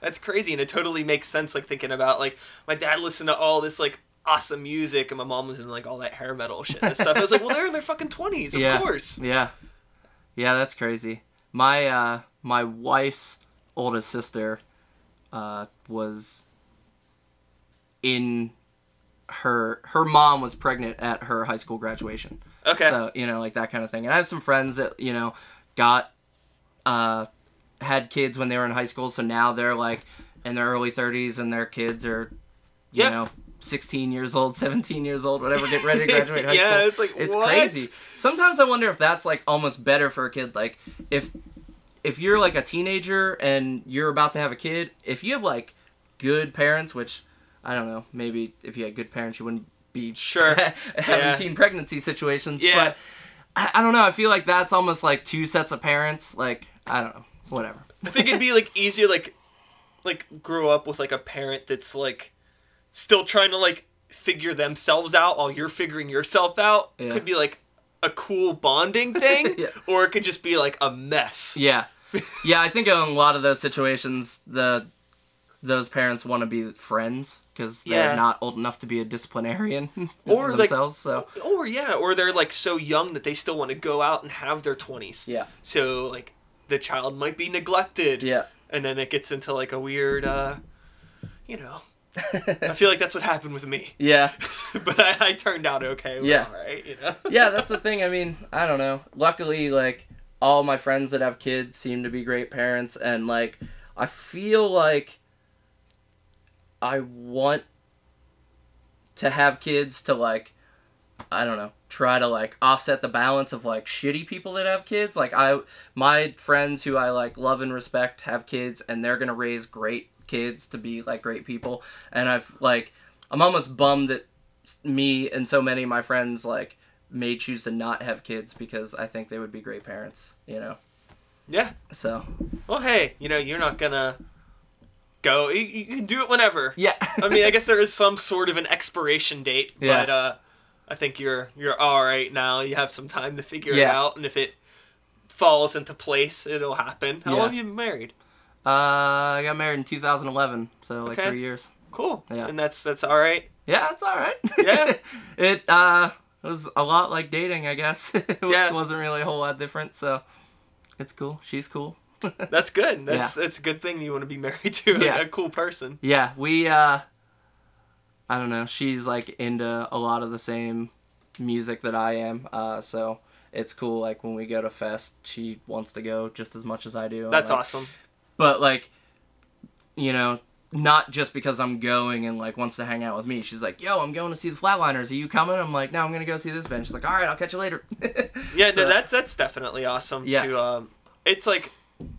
That's crazy. And it totally makes sense like thinking about like my dad listened to all this like awesome music and my mom was in like all that hair metal shit and stuff i was like well they're in their fucking 20s of Yeah. course Yeah. Yeah, that's crazy. My uh my wife's oldest sister uh was in her her mom was pregnant at her high school graduation. Okay. So, you know, like that kind of thing. And I have some friends that, you know, got uh had kids when they were in high school, so now they're like in their early 30s and their kids are you Yeah. know 16 years old 17 years old whatever get ready to graduate high Yeah, school it's like, it's what? crazy sometimes i wonder if that's like almost better for a kid like if if you're like a teenager and you're about to have a kid if you have like good parents which i don't know maybe if you had good parents you wouldn't be Sure. having Yeah. teen pregnancy situations Yeah. I, I don't know. I feel like that's almost like two sets of parents. Like I don't know. Whatever. I think it'd be like easier like like grow up with like a parent that's like still trying to like figure themselves out while you're figuring yourself out. Yeah. Could be like a cool bonding thing, Yeah. or it could just be like a mess. Yeah, yeah. I think in a lot of those situations, the those parents want to be friends because they're Yeah. not old enough to be a disciplinarian Or, like- themselves. so Or yeah, or they're like so young that they still want to go out and have their twenties. yeah, So like the child might be neglected. yeah, And then it gets into like a weird uh you know. I feel like that's what happened with me. yeah, but I, I turned out okay. We're Yeah. all right, you know. yeah. That's the thing. I mean, I don't know. Luckily, like all my friends that have kids seem to be great parents, and like I feel like I want to have kids to like I don't know, try to like offset the balance of like shitty people that have kids. Like I my friends who I like love and respect have kids and they're going to raise great kids to be like great people. And I've like I'm almost bummed that me and so many of my friends like may choose to not have kids because I think they would be great parents, you know. Yeah. So, Well, hey, you know, you're not gonna go. You, you can do it whenever. yeah. I mean, I guess there is some sort of an expiration date, Yeah. but uh, I think you're you're all right now. You have some time to figure it out, and if it falls into place, it'll happen. How Yeah. long have you been married? Uh I got married in 2011, so like Okay. 3 years. Cool. Yeah. And that's that's all right. Yeah, it's all right. Yeah. it uh was a lot like dating, I guess. it Yeah. wasn't really a whole lot different, so it's cool. She's cool. That's good. That's that's a good thing. You want to be married to a, Yeah. a cool person. yeah, we uh I don't know. She's like into a lot of the same music that I am. Uh so it's cool like when we go to fest, she wants to go just as much as I do. and, That's like, awesome. But like you know, not just because I'm going and like wants to hang out with me. She's like, "Yo, I'm going to see the Flatliners. Are you coming?" I'm like, "No, I'm gonna go see this band." She's like, "All right, I'll catch you later." Yeah, So- no, that's that's definitely awesome. Yeah. To um, it's like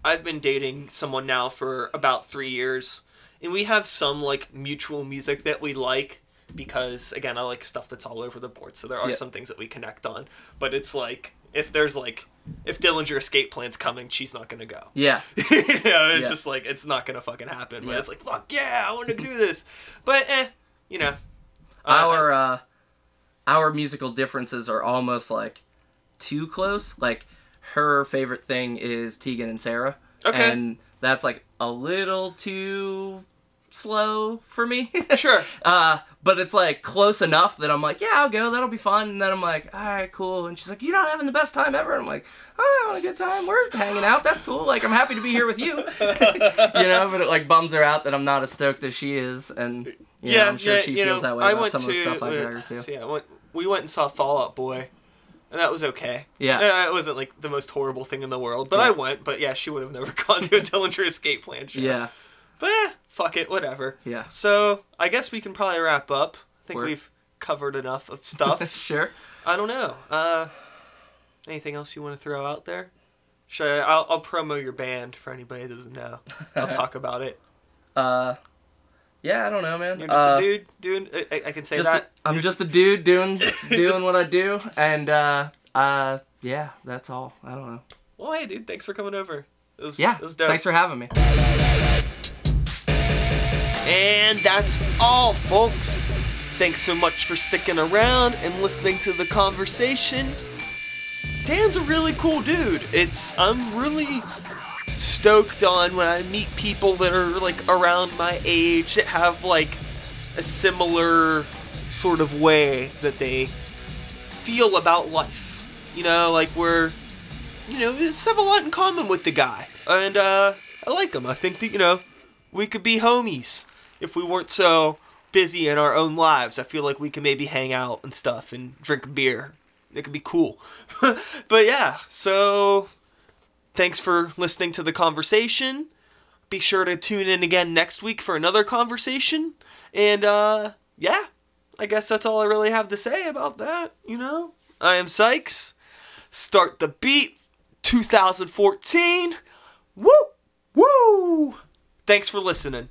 I've been dating someone now for about three years, and we have some like mutual music that we like because again, I like stuff that's all over the board. So there are Yeah. some things that we connect on, but it's like if there's like if Dillinger Escape Plan's coming, she's not gonna go. yeah, you know, it's Yeah. just like it's not gonna fucking happen. But Yeah. it's like fuck yeah, I want to do this. But eh, you know, uh, our uh, our musical differences are almost like too close. Like her favorite thing is Tegan and Sara, Okay. and that's like a little too slow for me. sure. Uh, but it's like close enough that I'm like, yeah, I'll go. That'll be fun. And then I'm like, all right, cool. And she's like, you're not having the best time ever. And I'm like, oh, I'm having a good time. We're hanging out. That's cool. Like, I'm happy to be here with you. you know, but it like bums her out that I'm not as stoked as she is. And you yeah, know, I'm sure yeah, she feels know, that way I about some to, of the stuff I uh, drag her to. so yeah, I went, we went and saw Fall Out Boy, and that was okay. Yeah. It wasn't like the most horrible thing in the world, but Yeah. I went. But yeah, she would have never gone to a Dillinger Escape Plan show. Yeah, But eh, fuck it, whatever. yeah. So I guess we can probably wrap up. I think Word. we've covered enough of stuff. sure. I don't know. Uh, anything else you want to throw out there? Should I, I'll, I'll promo your band for anybody that doesn't know. I'll talk about it. Uh, yeah, I don't know, man. You're just uh, a dude doing. I, I- can say that. I'm just a dude doing doing what I do, and uh, uh, yeah, that's all. I don't know. Well, hey, dude, thanks for coming over. It was, Yeah, it was dope. thanks for having me. And that's all, folks. Thanks so much for sticking around and listening to the conversation. Dan's a really cool dude. It's I'm really stoked on when I meet people that are like around my age that have like a similar sort of way that they feel about life. You know, like we're you know, we just have a lot in common with the guy. And uh I like him. I think that, you know, we could be homies if we weren't so busy in our own lives. I feel like we could maybe hang out and stuff and drink beer. It could be cool. but yeah, so thanks for listening to the conversation. Be sure to tune in again next week for another conversation. And uh yeah, I guess that's all I really have to say about that, you know? I am Sykes. Start the beat 2014. Woo! Woo! Thanks for listening.